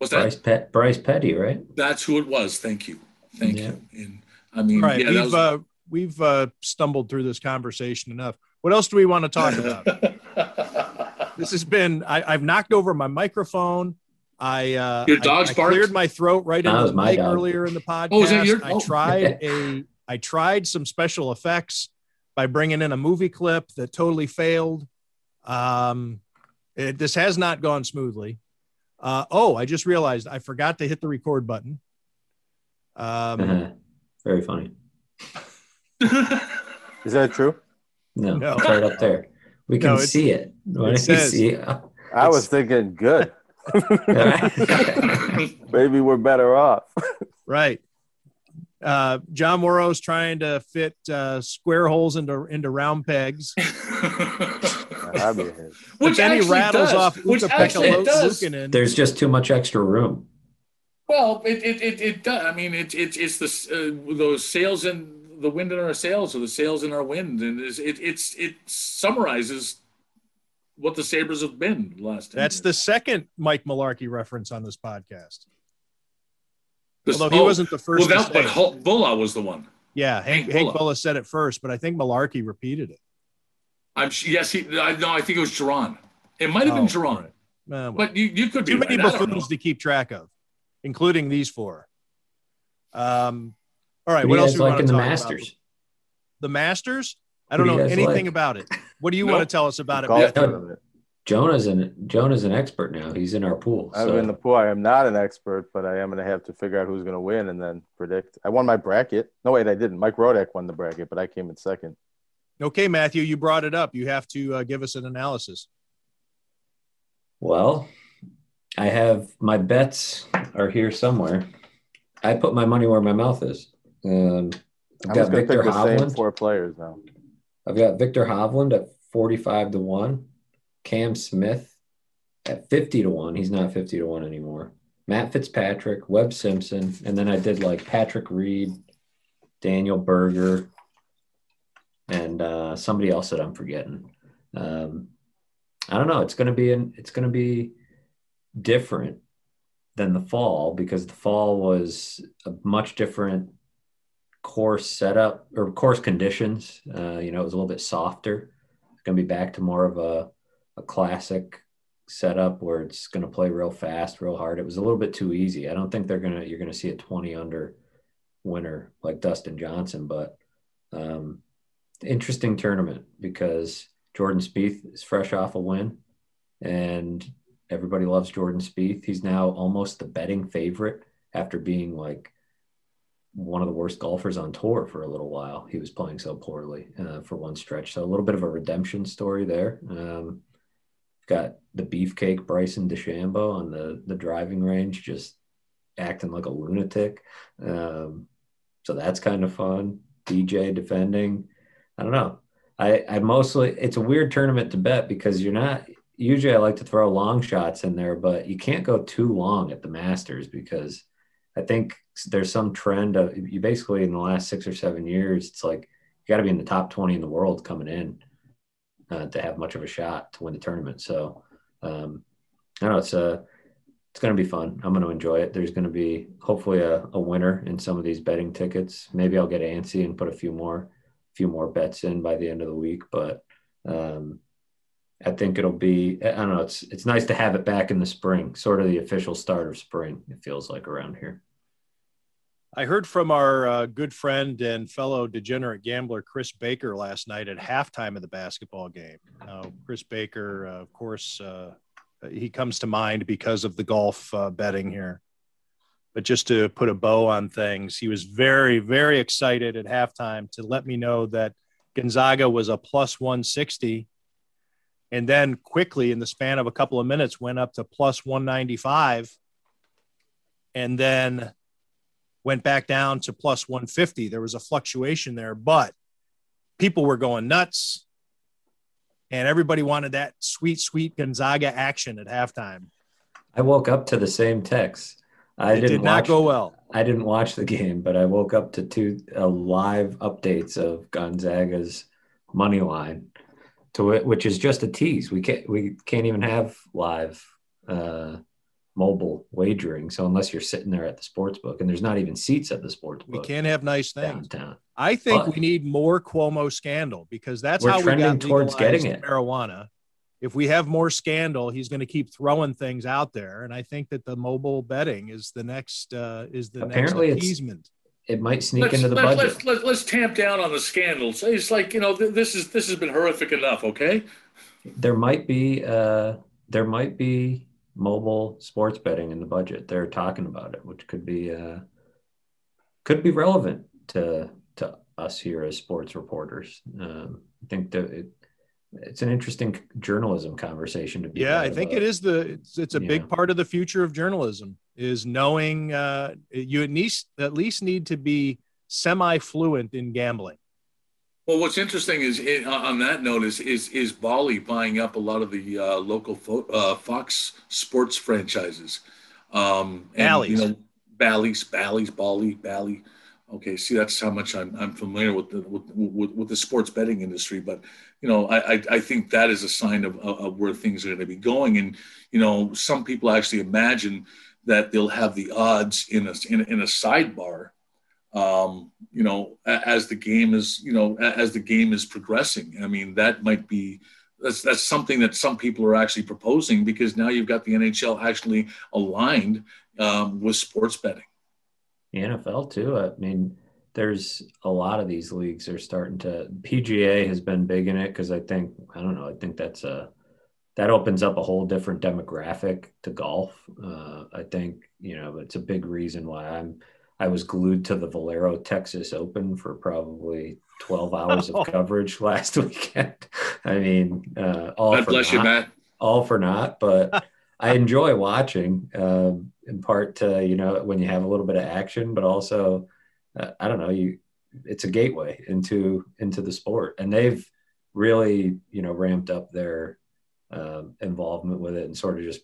was that? Bryce, Pet, Bryce Petty, right? That's who it was. Thank you. Thank Yeah. you. And I mean, All right, yeah, we've was- uh, we've uh, stumbled through this conversation enough. What else do we want to talk about? this has been. I, I've knocked over my microphone. I uh, Your dog's I, barked? cleared my throat right That into the my mic dog. earlier in the podcast. Oh, is that your- I oh. tried a. I tried some special effects by bringing in a movie clip that totally failed. Um, it, this has not gone smoothly. Uh, oh, I just realized I forgot to hit the record button. Um, Very funny. Is that true? No, No. it's right up there. We can No, see it. Why it don't you says- see it? I was thinking, good. Maybe we're better off. Right. Uh, John Wawrow's trying to fit uh, square holes into into round pegs. That'd be a which then he actually rattles does, off which actually does. Lukanen. There's just too much extra room. Well, it it, it, it does. I mean, it, it it's the uh, those sails in the wind in our sails or the sails in our wind, and it's, it it's it summarizes what the Sabres have been the last. 10 That's the second Mike Malarkey reference on this podcast. This- Although he oh, wasn't the first. Well, to that, say but it. Bulla was the one. yeah, Hank, Hank Hank Bulla. Bulla said it first, but I think Malarkey repeated it. I'm sh- yes, he. I, no, I think it was Jerron. It might have Oh, been Jerron, all right. Uh, well, but you, you could be too many right. I don't know. buffoons to keep track of, including these four. Um, all right, What, what, do you else do we like want in to the talk Masters? about? The Masters? I don't do know anything like? about it. What do you Nope. want to tell us about it? Golf Matt? tournament. Jonah's an Jonah's an expert now. He's in our pool. I'm in the pool. I am not an expert, but I am going to have to figure out who's going to win and then predict. I won my bracket. No, wait, I didn't. Mike Rodak won the bracket, but I came in second. Okay, Matthew, you brought it up. You have to uh, give us an analysis. Well, I have my bets are here somewhere. I put my money where my mouth is. Um, I've I'm got just going to Viktor pick the same Hovland. four players now. I've got Viktor Hovland at 45 to 1, Cam Smith at 50 to 1. He's not 50 to 1 anymore. Matt Fitzpatrick, Webb Simpson, and then I did like Patrick Reed, Daniel Berger, and uh, somebody else that I'm forgetting. Um, I don't know. It's gonna be an, it's gonna be different than the fall because the fall was a much different course setup or course conditions. Uh, you know, it was a little bit softer. It's going to be back to more of a, a classic setup where it's going to play real fast, real hard. It was a little bit too easy. I don't think they're going to, you're going to see a 20 under winner like Dustin Johnson, but um, interesting tournament because Jordan Spieth is fresh off a win and everybody loves Jordan Spieth. He's now almost the betting favorite after being like one of the worst golfers on tour for a little while. He was playing so poorly uh, for one stretch. So a little bit of a redemption story there. Um, got the beefcake Bryson DeChambeau on the the driving range, just acting like a lunatic. Um, so that's kind of fun. DJ defending. I don't know. I, I mostly it's a weird tournament to bet because you're not usually I like to throw long shots in there, but you can't go too long at the Masters because I think there's some trend of you basically in the last six or seven years, it's like you got to be in the top 20 in the world coming in uh, to have much of a shot to win the tournament. So um, I don't know. It's a, it's going to be fun. I'm going to enjoy it. There's going to be hopefully a, a winner in some of these betting tickets. Maybe I'll get antsy and put a few more, few more bets in by the end of the week, but Um, I think it'll be. I don't know. It's it's nice to have it back in the spring, sort of the official start of spring. It feels like around here. I heard from our uh, good friend and fellow degenerate gambler Chris Baker last night at halftime of the basketball game. Uh, Chris Baker, uh, of course, uh, he comes to mind because of the golf uh, betting here. But just to put a bow on things, he was very, very excited at halftime to let me know that Gonzaga was a plus 160 and then quickly in the span of a couple of minutes went up to plus 195 and then went back down to plus 150 there was a fluctuation there but people were going nuts and everybody wanted that sweet sweet gonzaga action at halftime. I woke up to the same text i it didn't did not watch, go well i didn't watch the game but i woke up to two uh, live updates of gonzaga's money line to it, which is just a tease. We can't we can't even have live uh, mobile wagering. So unless you're sitting there at the sports book, and there's not even seats at the sports book, we can't have nice things downtown. i think But- we need more cuomo scandal because that's We're how we trending got towards getting it. marijuana if we have more scandal he's going to keep throwing things out there and i think that the mobile betting is the next uh, is the Apparently next appeasement It might sneak Let's, into the let, budget. let's, let, let's tamp down on the scandals. It's like you know th- this is this has been horrific enough. Okay, there might be uh, there might be mobile sports betting in the budget. They're talking about it, which could be uh, could be relevant to to us here as sports reporters. Um, I think that it, it's an interesting journalism conversation to be. yeah i think about- it is the it's, it's a Yeah. big part of the future of journalism is knowing uh, you at least at least need to be semi fluent in gambling Well, what's interesting is it, on that note is is is Bali buying up a lot of the uh, local fo- uh, Fox Sports franchises. Um, and, Bally's. you know, Bally's, Bally's, Bali, Bally. Okay, see, that's how much I'm, I'm familiar with the with, with, with the sports betting industry. But you know, I, I, think that is a sign of, of of where things are going to be going. And you know, some people actually imagine that they'll have the odds in a in in a sidebar um, you know, as the game is, you know, as the game is progressing. I mean, that might be that's that's something that some people are actually proposing because now you've got the NHL actually aligned um, with sports betting. the NFL too. I mean, there's a lot of these leagues are starting to. PGA has been big in it because I think I don't know. I think that's a that opens up a whole different demographic to golf. Uh, I think you know it's a big reason why I'm. I was glued to the Valero Texas Open for probably 12 hours of coverage last weekend. I mean, uh, all God for bless you, naught Matt. all for naught, but I enjoy watching um, in part to, you know, when you have a little bit of action, but also, uh, I don't know, you, it's a gateway into, into the sport and they've really, you know, ramped up their um, involvement with it and sort of just,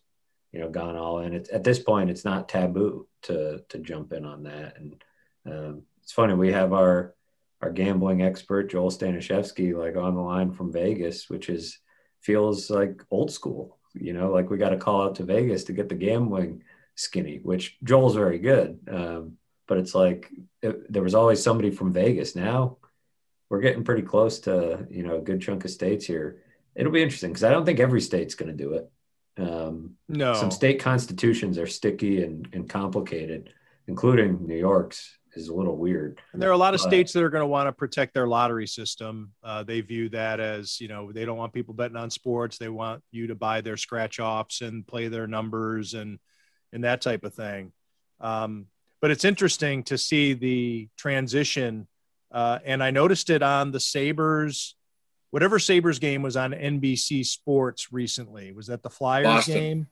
you know, gone all in. It's, at this point, it's not taboo to, to jump in on that. And um, it's funny, we have our, our gambling expert, Joel Stanishevsky, like on the line from Vegas, which is, feels like old school. You know, like we got to call out to Vegas to get the gambling skinny, which Joel's very good. Um, but it's like it, there was always somebody from Vegas. Now we're getting pretty close to you know a good chunk of states here. It'll be interesting because I don't think every state's going to do it. Um, no Some state constitutions are sticky and, and complicated, including New York's is a little weird. And there are a lot of But- states that are going to want to protect their lottery system. Uh, they view that as, you know, they don't want people betting on sports. They want you to buy their scratch offs and play their numbers and and that type of thing. Um, but it's interesting to see the transition. Uh, and I noticed it on the Sabres, whatever Sabres game was on NBC Sports recently. Was that the Flyers Boston. game?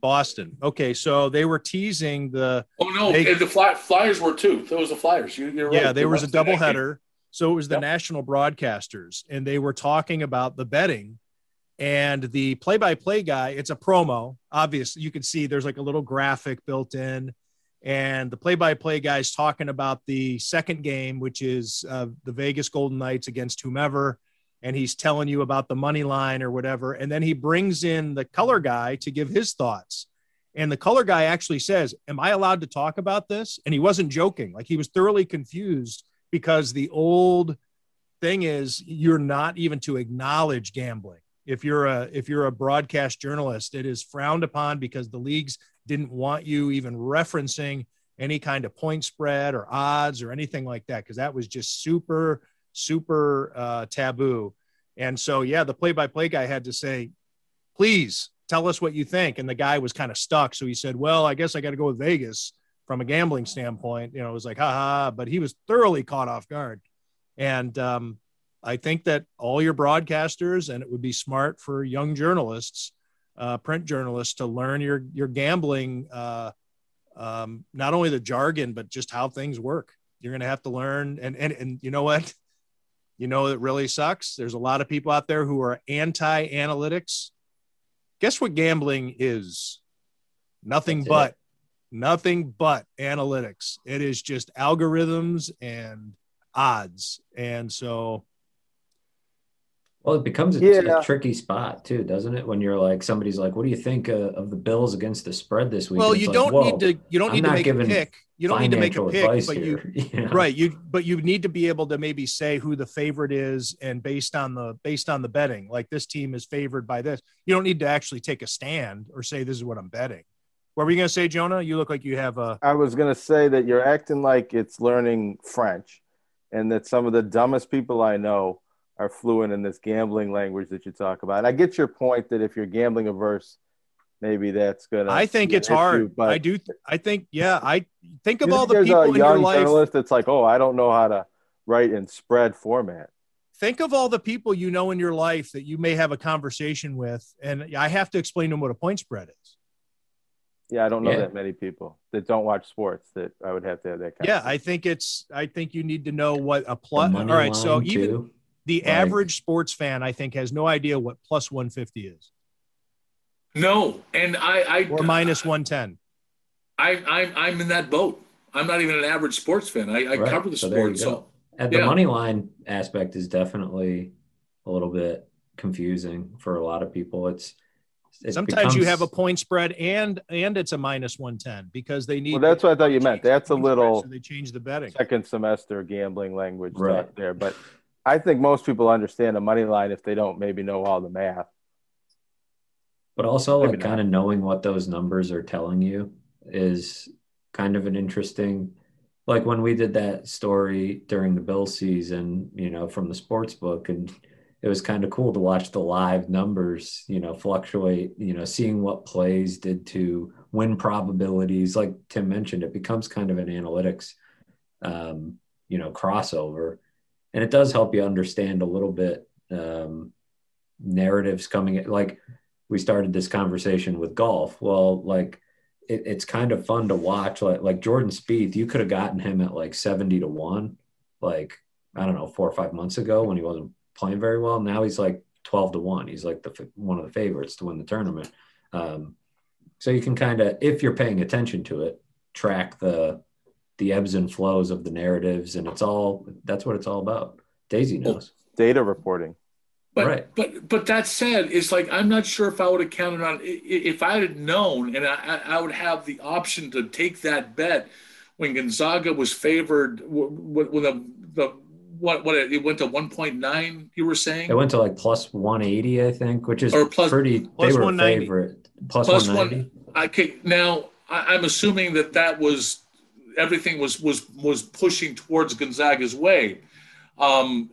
Boston. Okay, so they were teasing the Oh no, They- the fly, Flyers were too. It was the Flyers. You, you're right. yeah, there was a doubleheader. So it was the Yep. national broadcasters, and they were talking about the betting. And the play-by-play guy, it's a promo. Obviously, you can see there's like a little graphic built in, and the play-by-play guy's talking about the second game, which is uh, the Vegas Golden Knights against whomever, and he's telling you about the money line or whatever. And then he brings in the color guy to give his thoughts. And the color guy actually says, Am I allowed to talk about this? And he wasn't joking. Like he was thoroughly confused because the old thing is you're not even to acknowledge gambling. If you're a if you're a broadcast journalist, it is frowned upon because the leagues didn't want you even referencing any kind of point spread or odds or anything like that because that was just super super uh, taboo. And so yeah, the play-by-play guy had to say, "Please tell us what you think." And the guy was kind of stuck, so he said, "Well, I guess I got to go with Vegas." From a gambling standpoint, you know, it was like, ha ha, but he was thoroughly caught off guard. And um, I think that all your broadcasters, and it would be smart for young journalists, uh, print journalists, to learn your your gambling, uh, um, not only the jargon but just how things work. You're going to have to learn, and and and you know what? You know it really sucks. There's a lot of people out there who are anti analytics. Guess what gambling is? Nothing That's but it. nothing but analytics. It is just algorithms and odds. And so, Well, it becomes a, Yeah. a tricky spot too, doesn't it? When you're like, somebody's like, "What do you think uh, of the Bills against the spread this week?" well, it's you don't whoa, need to, you don't I'm need to not make a giving pick. You don't need to make a pick, but you, here, you know? right. You, but you need to be able to maybe say who the favorite is and based on the, based on the betting, like this team is favored by this. You don't need to actually take a stand or say, this is what I'm betting. What were you going to say, Jonah? You look like you have a, I was gonna say that you're acting like it's learning French, and that some of the dumbest people I know are fluent in this gambling language that you talk about. And I get your point that if you're gambling averse, maybe that's gonna. I think be an it's hard. issue, but I do. I think, yeah, I think of all think the people a in your young life. journalist that's like, oh, I don't know how to write in spread format. think of all the people you know in your life that you may have a conversation with. And I have to explain to them what a point spread is. Yeah, I don't know Yeah. that many people that don't watch sports that I would have to have that. Kind of Yeah, Conversation. I think it's. I think you need to know what a The plus. All money right, so line, even too. The like- average sports fan, I think, has no idea what plus one fifty is No, and I, I or minus one ten. I, I'm I'm in that boat. I'm not even an average sports fan. I, I Right, cover the so there sport, so And the Yeah. money line aspect is definitely a little bit confusing for a lot of people. It's it Sometimes you have a point spread and and it's a minus one ten because they need. Well, that's what I thought you meant. That's a point spread, little So they change the betting. second semester gambling language Right. there, but I think most people understand a money line if they don't maybe know all the math. But also, like, kind of knowing what those numbers are telling you is kind of an interesting. Like when we did that story during the Bill season, you know, from the sports book, and it was kind of cool to watch the live numbers, you know, fluctuate, you know, seeing what plays did to win probabilities. Like Tim mentioned, it becomes kind of an analytics, um, you know, crossover. And it does help you understand a little bit um, narratives coming like we started this conversation with golf. Well, like it, it's kind of fun to watch. Like like Jordan Spieth, you could have gotten him at like seventy to one, like I don't know, four or five months ago when he wasn't playing very well. Now he's like twelve to one. He's like the one of the favorites to win the tournament. Um, so you can kind of, if you're paying attention to it, track the the ebbs and flows of the narratives, and it's all that's what it's all about. Daisy knows. Data reporting. But Right. but but that said, it's like I'm not sure if I would have counted on i- i- if I had known, and I, I I would have the option to take that bet when Gonzaga was favored when when the the what what it, it went to 1.9. You were saying It went to like plus 180, I think, which is Or plus- pretty. plus they were 190. favorite. Plus, Plus 190. I could now. I, I'm assuming that that was everything was was was pushing towards Gonzaga's way. Um,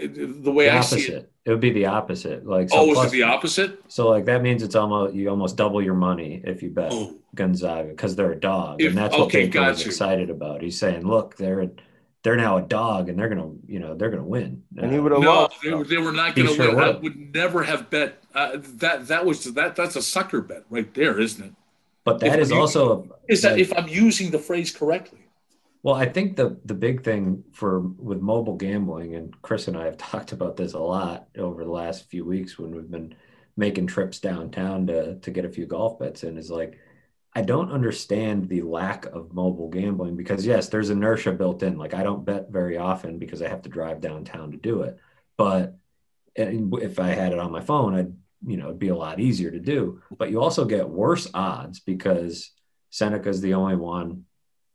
the way The I see opposite. it. It. would be the opposite. Like so Oh, was plus- it the opposite? So like that means it's almost you almost double your money if you bet Oh, Gonzaga because they're a dog, If- and that's what okay, Baker was you. excited about. He's saying, "Look, they're they're now a dog, and they're gonna you know they're gonna win." And he would have no, lost. they were, they were not going to sure win. I would. would never have bet uh, that. That was that. That's a sucker bet right there, isn't it? But that if is you- also Is that like- if I'm using the phrase correctly? Well, I think the the big thing for with mobile gambling, and Chris and I have talked about this a lot over the last few weeks when we've been making trips downtown to to get a few golf bets in, is like I don't understand the lack of mobile gambling because yes, there's inertia built in. Like I don't bet very often because I have to drive downtown to do it. But and if I had it on my phone, I'd you know it'd be a lot easier to do. But you also get worse odds because Seneca's the only one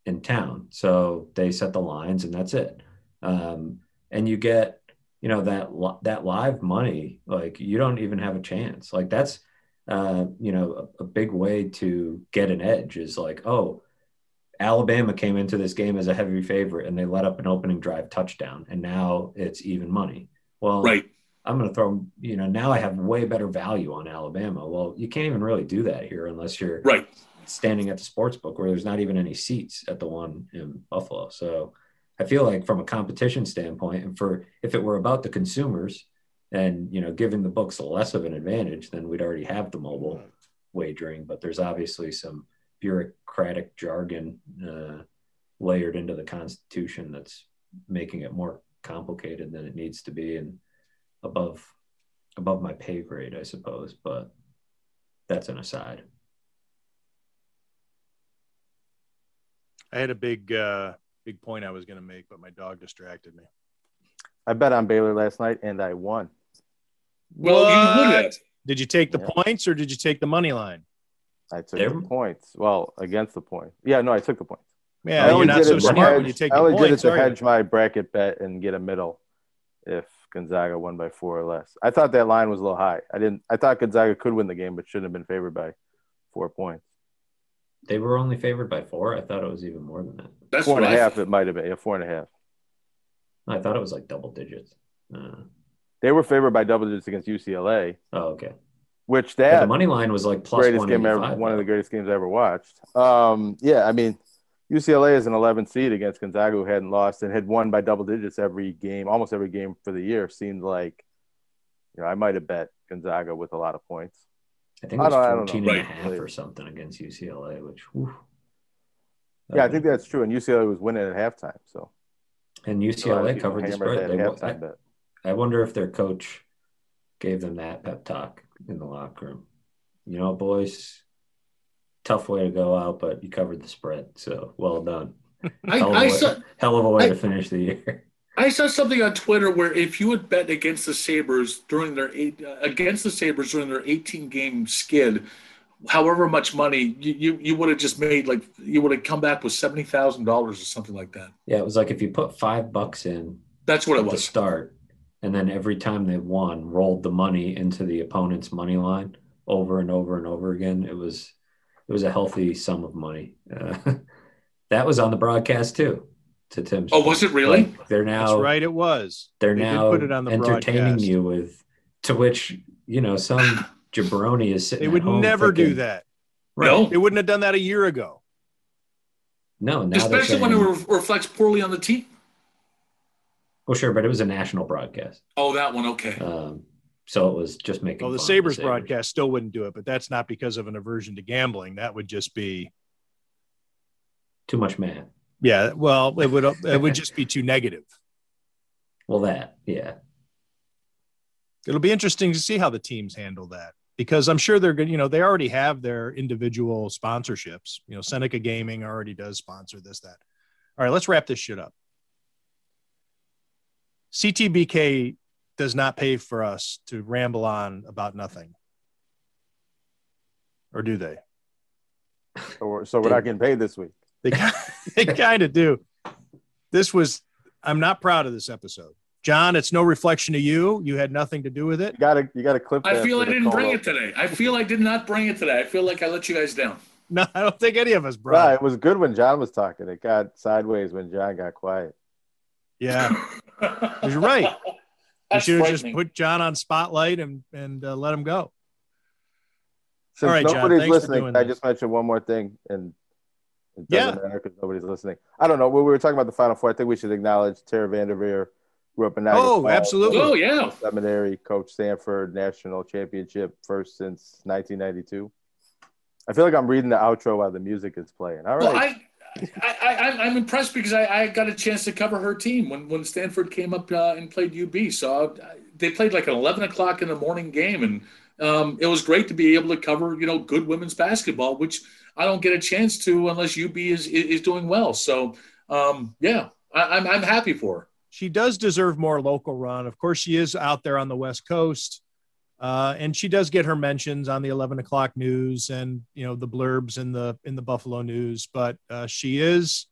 in town. So they set the lines and that's it. Um, and you get you know that that live money, like you don't even have a chance. Like that's uh, you know a, a big way to get an edge is like oh. Alabama came into this game as a heavy favorite and they let up an opening drive touchdown and now it's even money. Well, right. I'm going to throw, you know, now I have way better value on Alabama. Well, you can't even really do that here unless you're right standing at the sports book where there's not even any seats at the one in Buffalo. So I feel like from a competition standpoint, and for if it were about the consumers and you know giving the books less of an advantage, then we'd already have the mobile wagering. But there's obviously some bureaucratic jargon uh, layered into the Constitution that's making it more complicated than it needs to be and above above my pay grade, I suppose. But that's an aside. I had a big uh, big point I was going to make, but my dog distracted me. I bet on Baylor last night and I won. Well, you would have. Did you take the yeah. points or did you take the money line? I took the points. Well, against the point. Yeah, no, I took the points. Yeah, you're not so smart hedge, when you take I only did it to hedge my bracket bet and get a middle if Gonzaga won by four or less. I thought that line was a little high. I didn't. I thought Gonzaga could win the game, but shouldn't have been favored by four points. They were only favored by four. I thought it was even more than that. That's four and a half. It might have been. Yeah, four and a half. I thought it was like double digits. Uh, they were favored by double digits against UCLA. Oh, okay. Which that the money line was like plus greatest game ever, one of the greatest games I ever watched. Um, yeah, I mean, UCLA is an 11 seed against Gonzaga, who hadn't lost and had won by double digits every game, almost every game for the year. Seemed like, you know, I might have bet Gonzaga with a lot of points. I think it was 14 and a half or something against UCLA, which, whew, yeah, I think that's true. And UCLA was winning at halftime. So, and UCLA covered the spread. They, I, I wonder if their coach gave them that pep talk in the locker room. You know, boys, tough way to go out, but you covered the spread. So well done. I, hell, of I saw, hell of a way I, to finish the year. I saw something on Twitter where if you had bet against the Sabres during their eight uh, against the Sabres during their 18 game skid, however much money you, you, you would have just made like you would have come back with seventy thousand dollars or something like that. Yeah, it was like if you put five bucks in. That's what it was. To start, and then every time they won, rolled the money into the opponent's money line over and over and over again. It was it was a healthy sum of money. Uh, that was on the broadcast too to Tim's. Oh, was it really? Like they're now That's right. It was. They're they now put it on the entertaining broadcast. you with to which you know some jabroni is sitting. They would never thinking, do that. Right. No, they wouldn't have done that a year ago. No, especially saying, when it re- reflects poorly on the team. Oh, sure, but it was a national broadcast. Oh, that one, okay. Um, so it was just making. Well, the Sabres, the Sabres broadcast still wouldn't do it, but that's not because of an aversion to gambling. That would just be too much man. Yeah, well, it would it would just be too negative. Well, that yeah. It'll be interesting to see how the teams handle that because I'm sure they're going. You know, they already have their individual sponsorships. You know, Seneca Gaming already does sponsor this that. All right, let's wrap this shit up. CTBK does not pay for us to ramble on about nothing, or do they? So, so we're not getting paid this week. They they kind of do. This was I'm not proud of this episode. John, it's no reflection of you. You had nothing to do with it. You got to you got to clip. I feel I didn't bring up. it today. I feel I did not bring it today. I feel like I let you guys down. No, I don't think any of us brought. it was good when John was talking. It got sideways when John got quiet. Yeah, you're right. You should have just put John on spotlight and and uh, let him go. Since All right, nobody's John, listening, I just mentioned one more thing, and it doesn't yeah. matter because nobody's listening. I don't know. When we were talking about the Final Four, I think we should acknowledge Tara Vanderveer grew up in Niagara Oh, Falls, absolutely. Oh, yeah. Seminary, coach Stanford, national championship, first since 1992. I feel like I'm reading the outro while the music is playing. All right. Well, I, I, I, am I'm impressed because I, I got a chance to cover her team when, when Stanford came up uh, and played UB. So uh, they played like an 11 o'clock in the morning game. And um, it was great to be able to cover, you know, good women's basketball, which – I don't get a chance to unless UB is is doing well. So um, yeah, I, I'm, I'm happy for her. She does deserve more local run. Of course, she is out there on the West Coast. Uh, and she does get her mentions on the 11 o'clock news and you know the blurbs in the in the buffalo news but uh, she is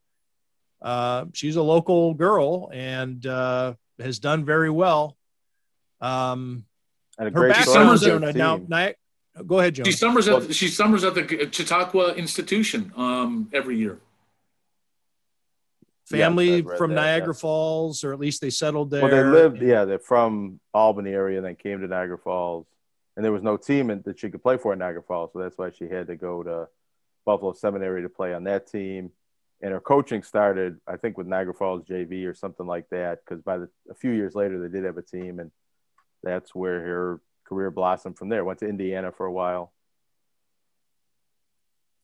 uh, she's a local girl and uh, has done very well Um, And a her great background, Summers Jonah. Now, team. now, go ahead, Jonah. She summers at she summers at the Chautauqua Institution um, every year. Family Yes, from that, Niagara yes. Falls, or at least they settled there. Well, they lived, yeah, they're from Albany area and then came to Niagara Falls. And there was no team in, that she could play for in Niagara Falls. So that's why she had to go to Buffalo Seminary to play on that team. And her coaching started, I think, with Niagara Falls JV or something like that. Because by the, a few years later, they did have a team. And that's where her career blossomed from there. Went to Indiana for a while.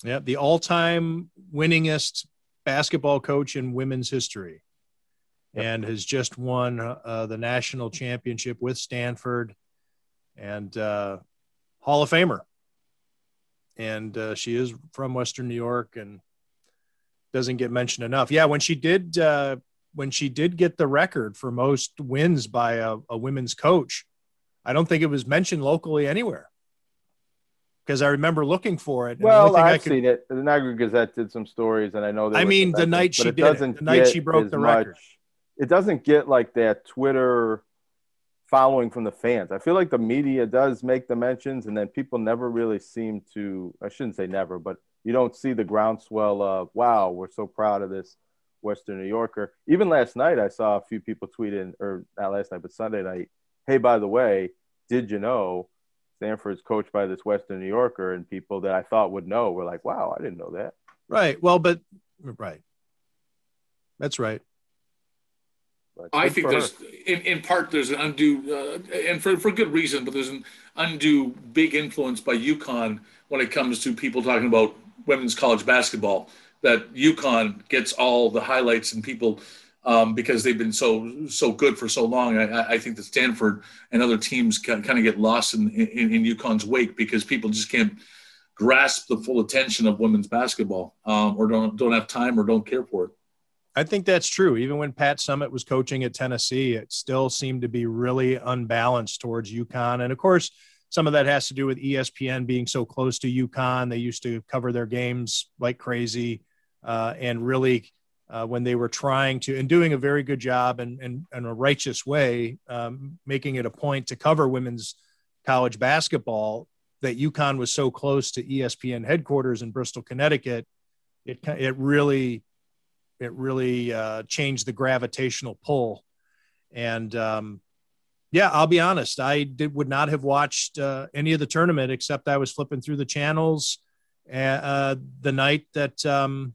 Yeah, the all-time winningest basketball coach in women's history, Yep. and has just won uh, the national championship with Stanford, and uh, Hall of Famer. And uh, she is from Western New York, and doesn't get mentioned enough. Yeah, when she did, uh, when she did get the record for most wins by a, a women's coach, I don't think it was mentioned locally anywhere. Because I remember looking for it. and the only Well, I've could- seen it. The Niagara Gazette did some stories, and I know. there I mean, the night she did it, the night she broke the record. much- It doesn't get like that Twitter following from the fans. I feel like the media does make the mentions, and then people never really seem to. I shouldn't say never, but you don't see the groundswell of "Wow, we're so proud of this Western New Yorker." Even last night, I saw a few people tweeting, or not last night, but Sunday night. Hey, by the way, did you know Stanford's coached by this Western New Yorker? And people that I thought would know were like, "Wow, I didn't know that." Right. Well, but right. That's right. But I think there's, in, in part, there's an undue, uh, and for, for good reason, but there's an undue big influence by UConn when it comes to people talking about women's college basketball. That UConn gets all the highlights and people um, because they've been so so good for so long. I- I, think that Stanford and other teams kind of get lost in, in, in UConn's wake because people just can't grasp the full attention of women's basketball um, or don't don't have time or don't care for it. I think that's true. Even when Pat Summitt was coaching at Tennessee, it still seemed to be really unbalanced towards UConn. And of course, some of that has to do with ESPN being so close to UConn. They used to cover their games like crazy. Uh, and really, uh, when they were trying to and doing a very good job and in, in, a righteous way, um, making it a point to cover women's college basketball, that UConn was so close to ESPN headquarters in Bristol, Connecticut, it it really it really uh, changed the gravitational pull. And um, yeah, I'll be honest, I did, would not have watched uh, any of the tournament except I was flipping through the channels uh, the night that um,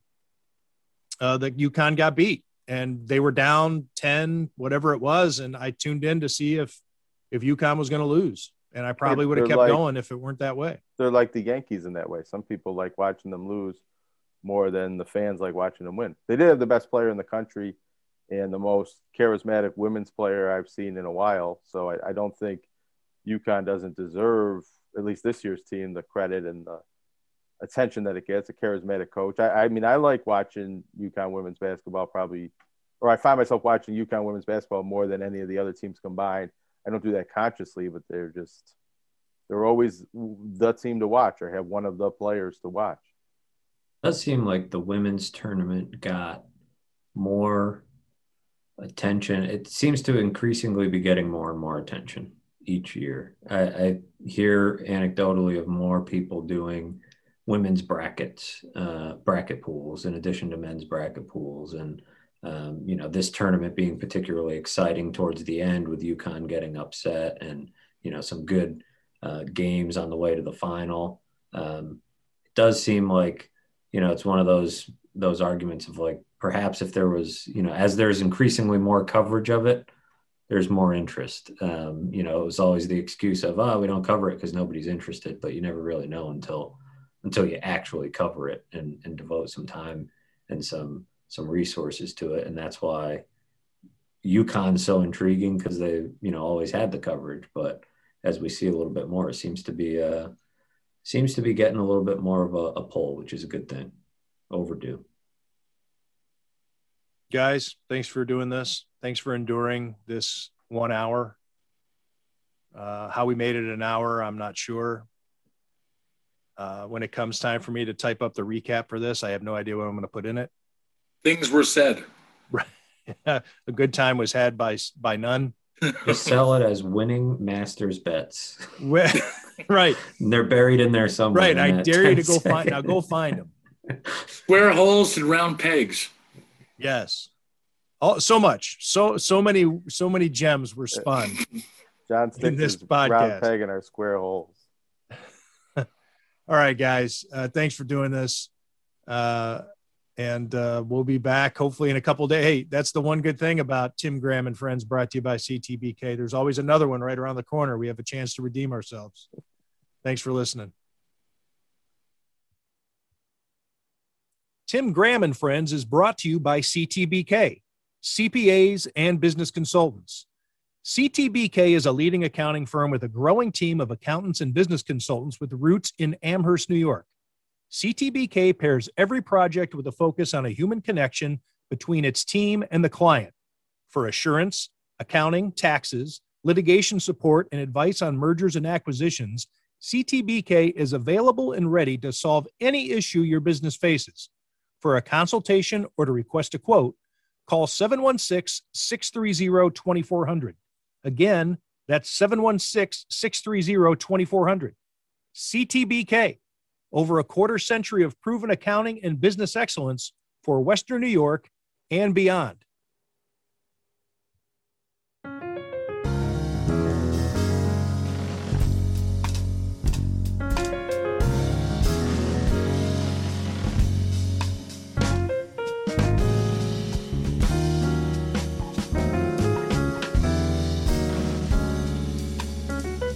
uh, that UConn got beat, and they were down ten, whatever it was, and I tuned in to see if if UConn was going to lose, and I probably would have kept like- going if it weren't that way. they're like the Yankees in that way. Some people like watching them lose more than the fans like watching them win. They did have the best player in the country and the most charismatic women's player I've seen in a while. So I, I don't think UConn doesn't deserve, at least this year's team, the credit and the attention that it gets. A charismatic coach. I, I mean, I like watching UConn women's basketball probably, or I find myself watching UConn women's basketball more than any of the other teams combined. I don't do that consciously, but they're just they're always the team to watch or have one of the players to watch. does seem like the women's tournament got more attention. It seems to increasingly be getting more and more attention each year. I, I hear anecdotally of more people doing women's brackets, uh, bracket pools, in addition to men's bracket pools, and um, you know this tournament being particularly exciting towards the end with UConn getting upset and you know some good uh, games on the way to the final. Um, it does seem like you know it's one of those those arguments of like perhaps if there was you know as there's increasingly more coverage of it there's more interest um, you know it was always the excuse of oh we don't cover it because nobody's interested but you never really know until until you actually cover it and, and devote some time and some some resources to it. And that's why UConn's so intriguing because they you know always had the coverage. But as we see a little bit more it seems to be uh seems to be getting a little bit more of a, a pull which is a good thing. Overdue. Guys thanks for doing this. Thanks for enduring this one hour. Uh, how we made it an hour i'm not sure uh, when it comes time for me to type up the recap for this i have no idea what i'm going to put in it Things were said. a good time was had by by none Just sell it as winning masters bets. right. And they're buried in there somewhere. Right. I dare you to go find now. Go find them. Square holes and round pegs. Yes. Oh, so much. So so many so many gems were spun. John sticks this his round podcast. peg in our square holes. All right, guys. Uh, thanks for doing this. Uh, and uh, we'll be back hopefully in a couple days. Hey, that's the one good thing about Tim Graham and Friends brought to you by CTBK. There's always another one right around the corner. We have a chance to redeem ourselves. Thanks for listening. Tim Graham and Friends is brought to you by CTBK, CPAs and business consultants. CTBK is a leading accounting firm with a growing team of accountants and business consultants with roots in Amherst, New York. CTBK pairs every project with a focus on a human connection between its team and the client. For assurance, accounting, taxes, litigation support, and advice on mergers and acquisitions, CTBK is available and ready to solve any issue your business faces. For a consultation or to request a quote, call 716 630 2400. Again, that's 716 630 2400. CTBK, over a quarter century of proven accounting and business excellence for Western New York and beyond.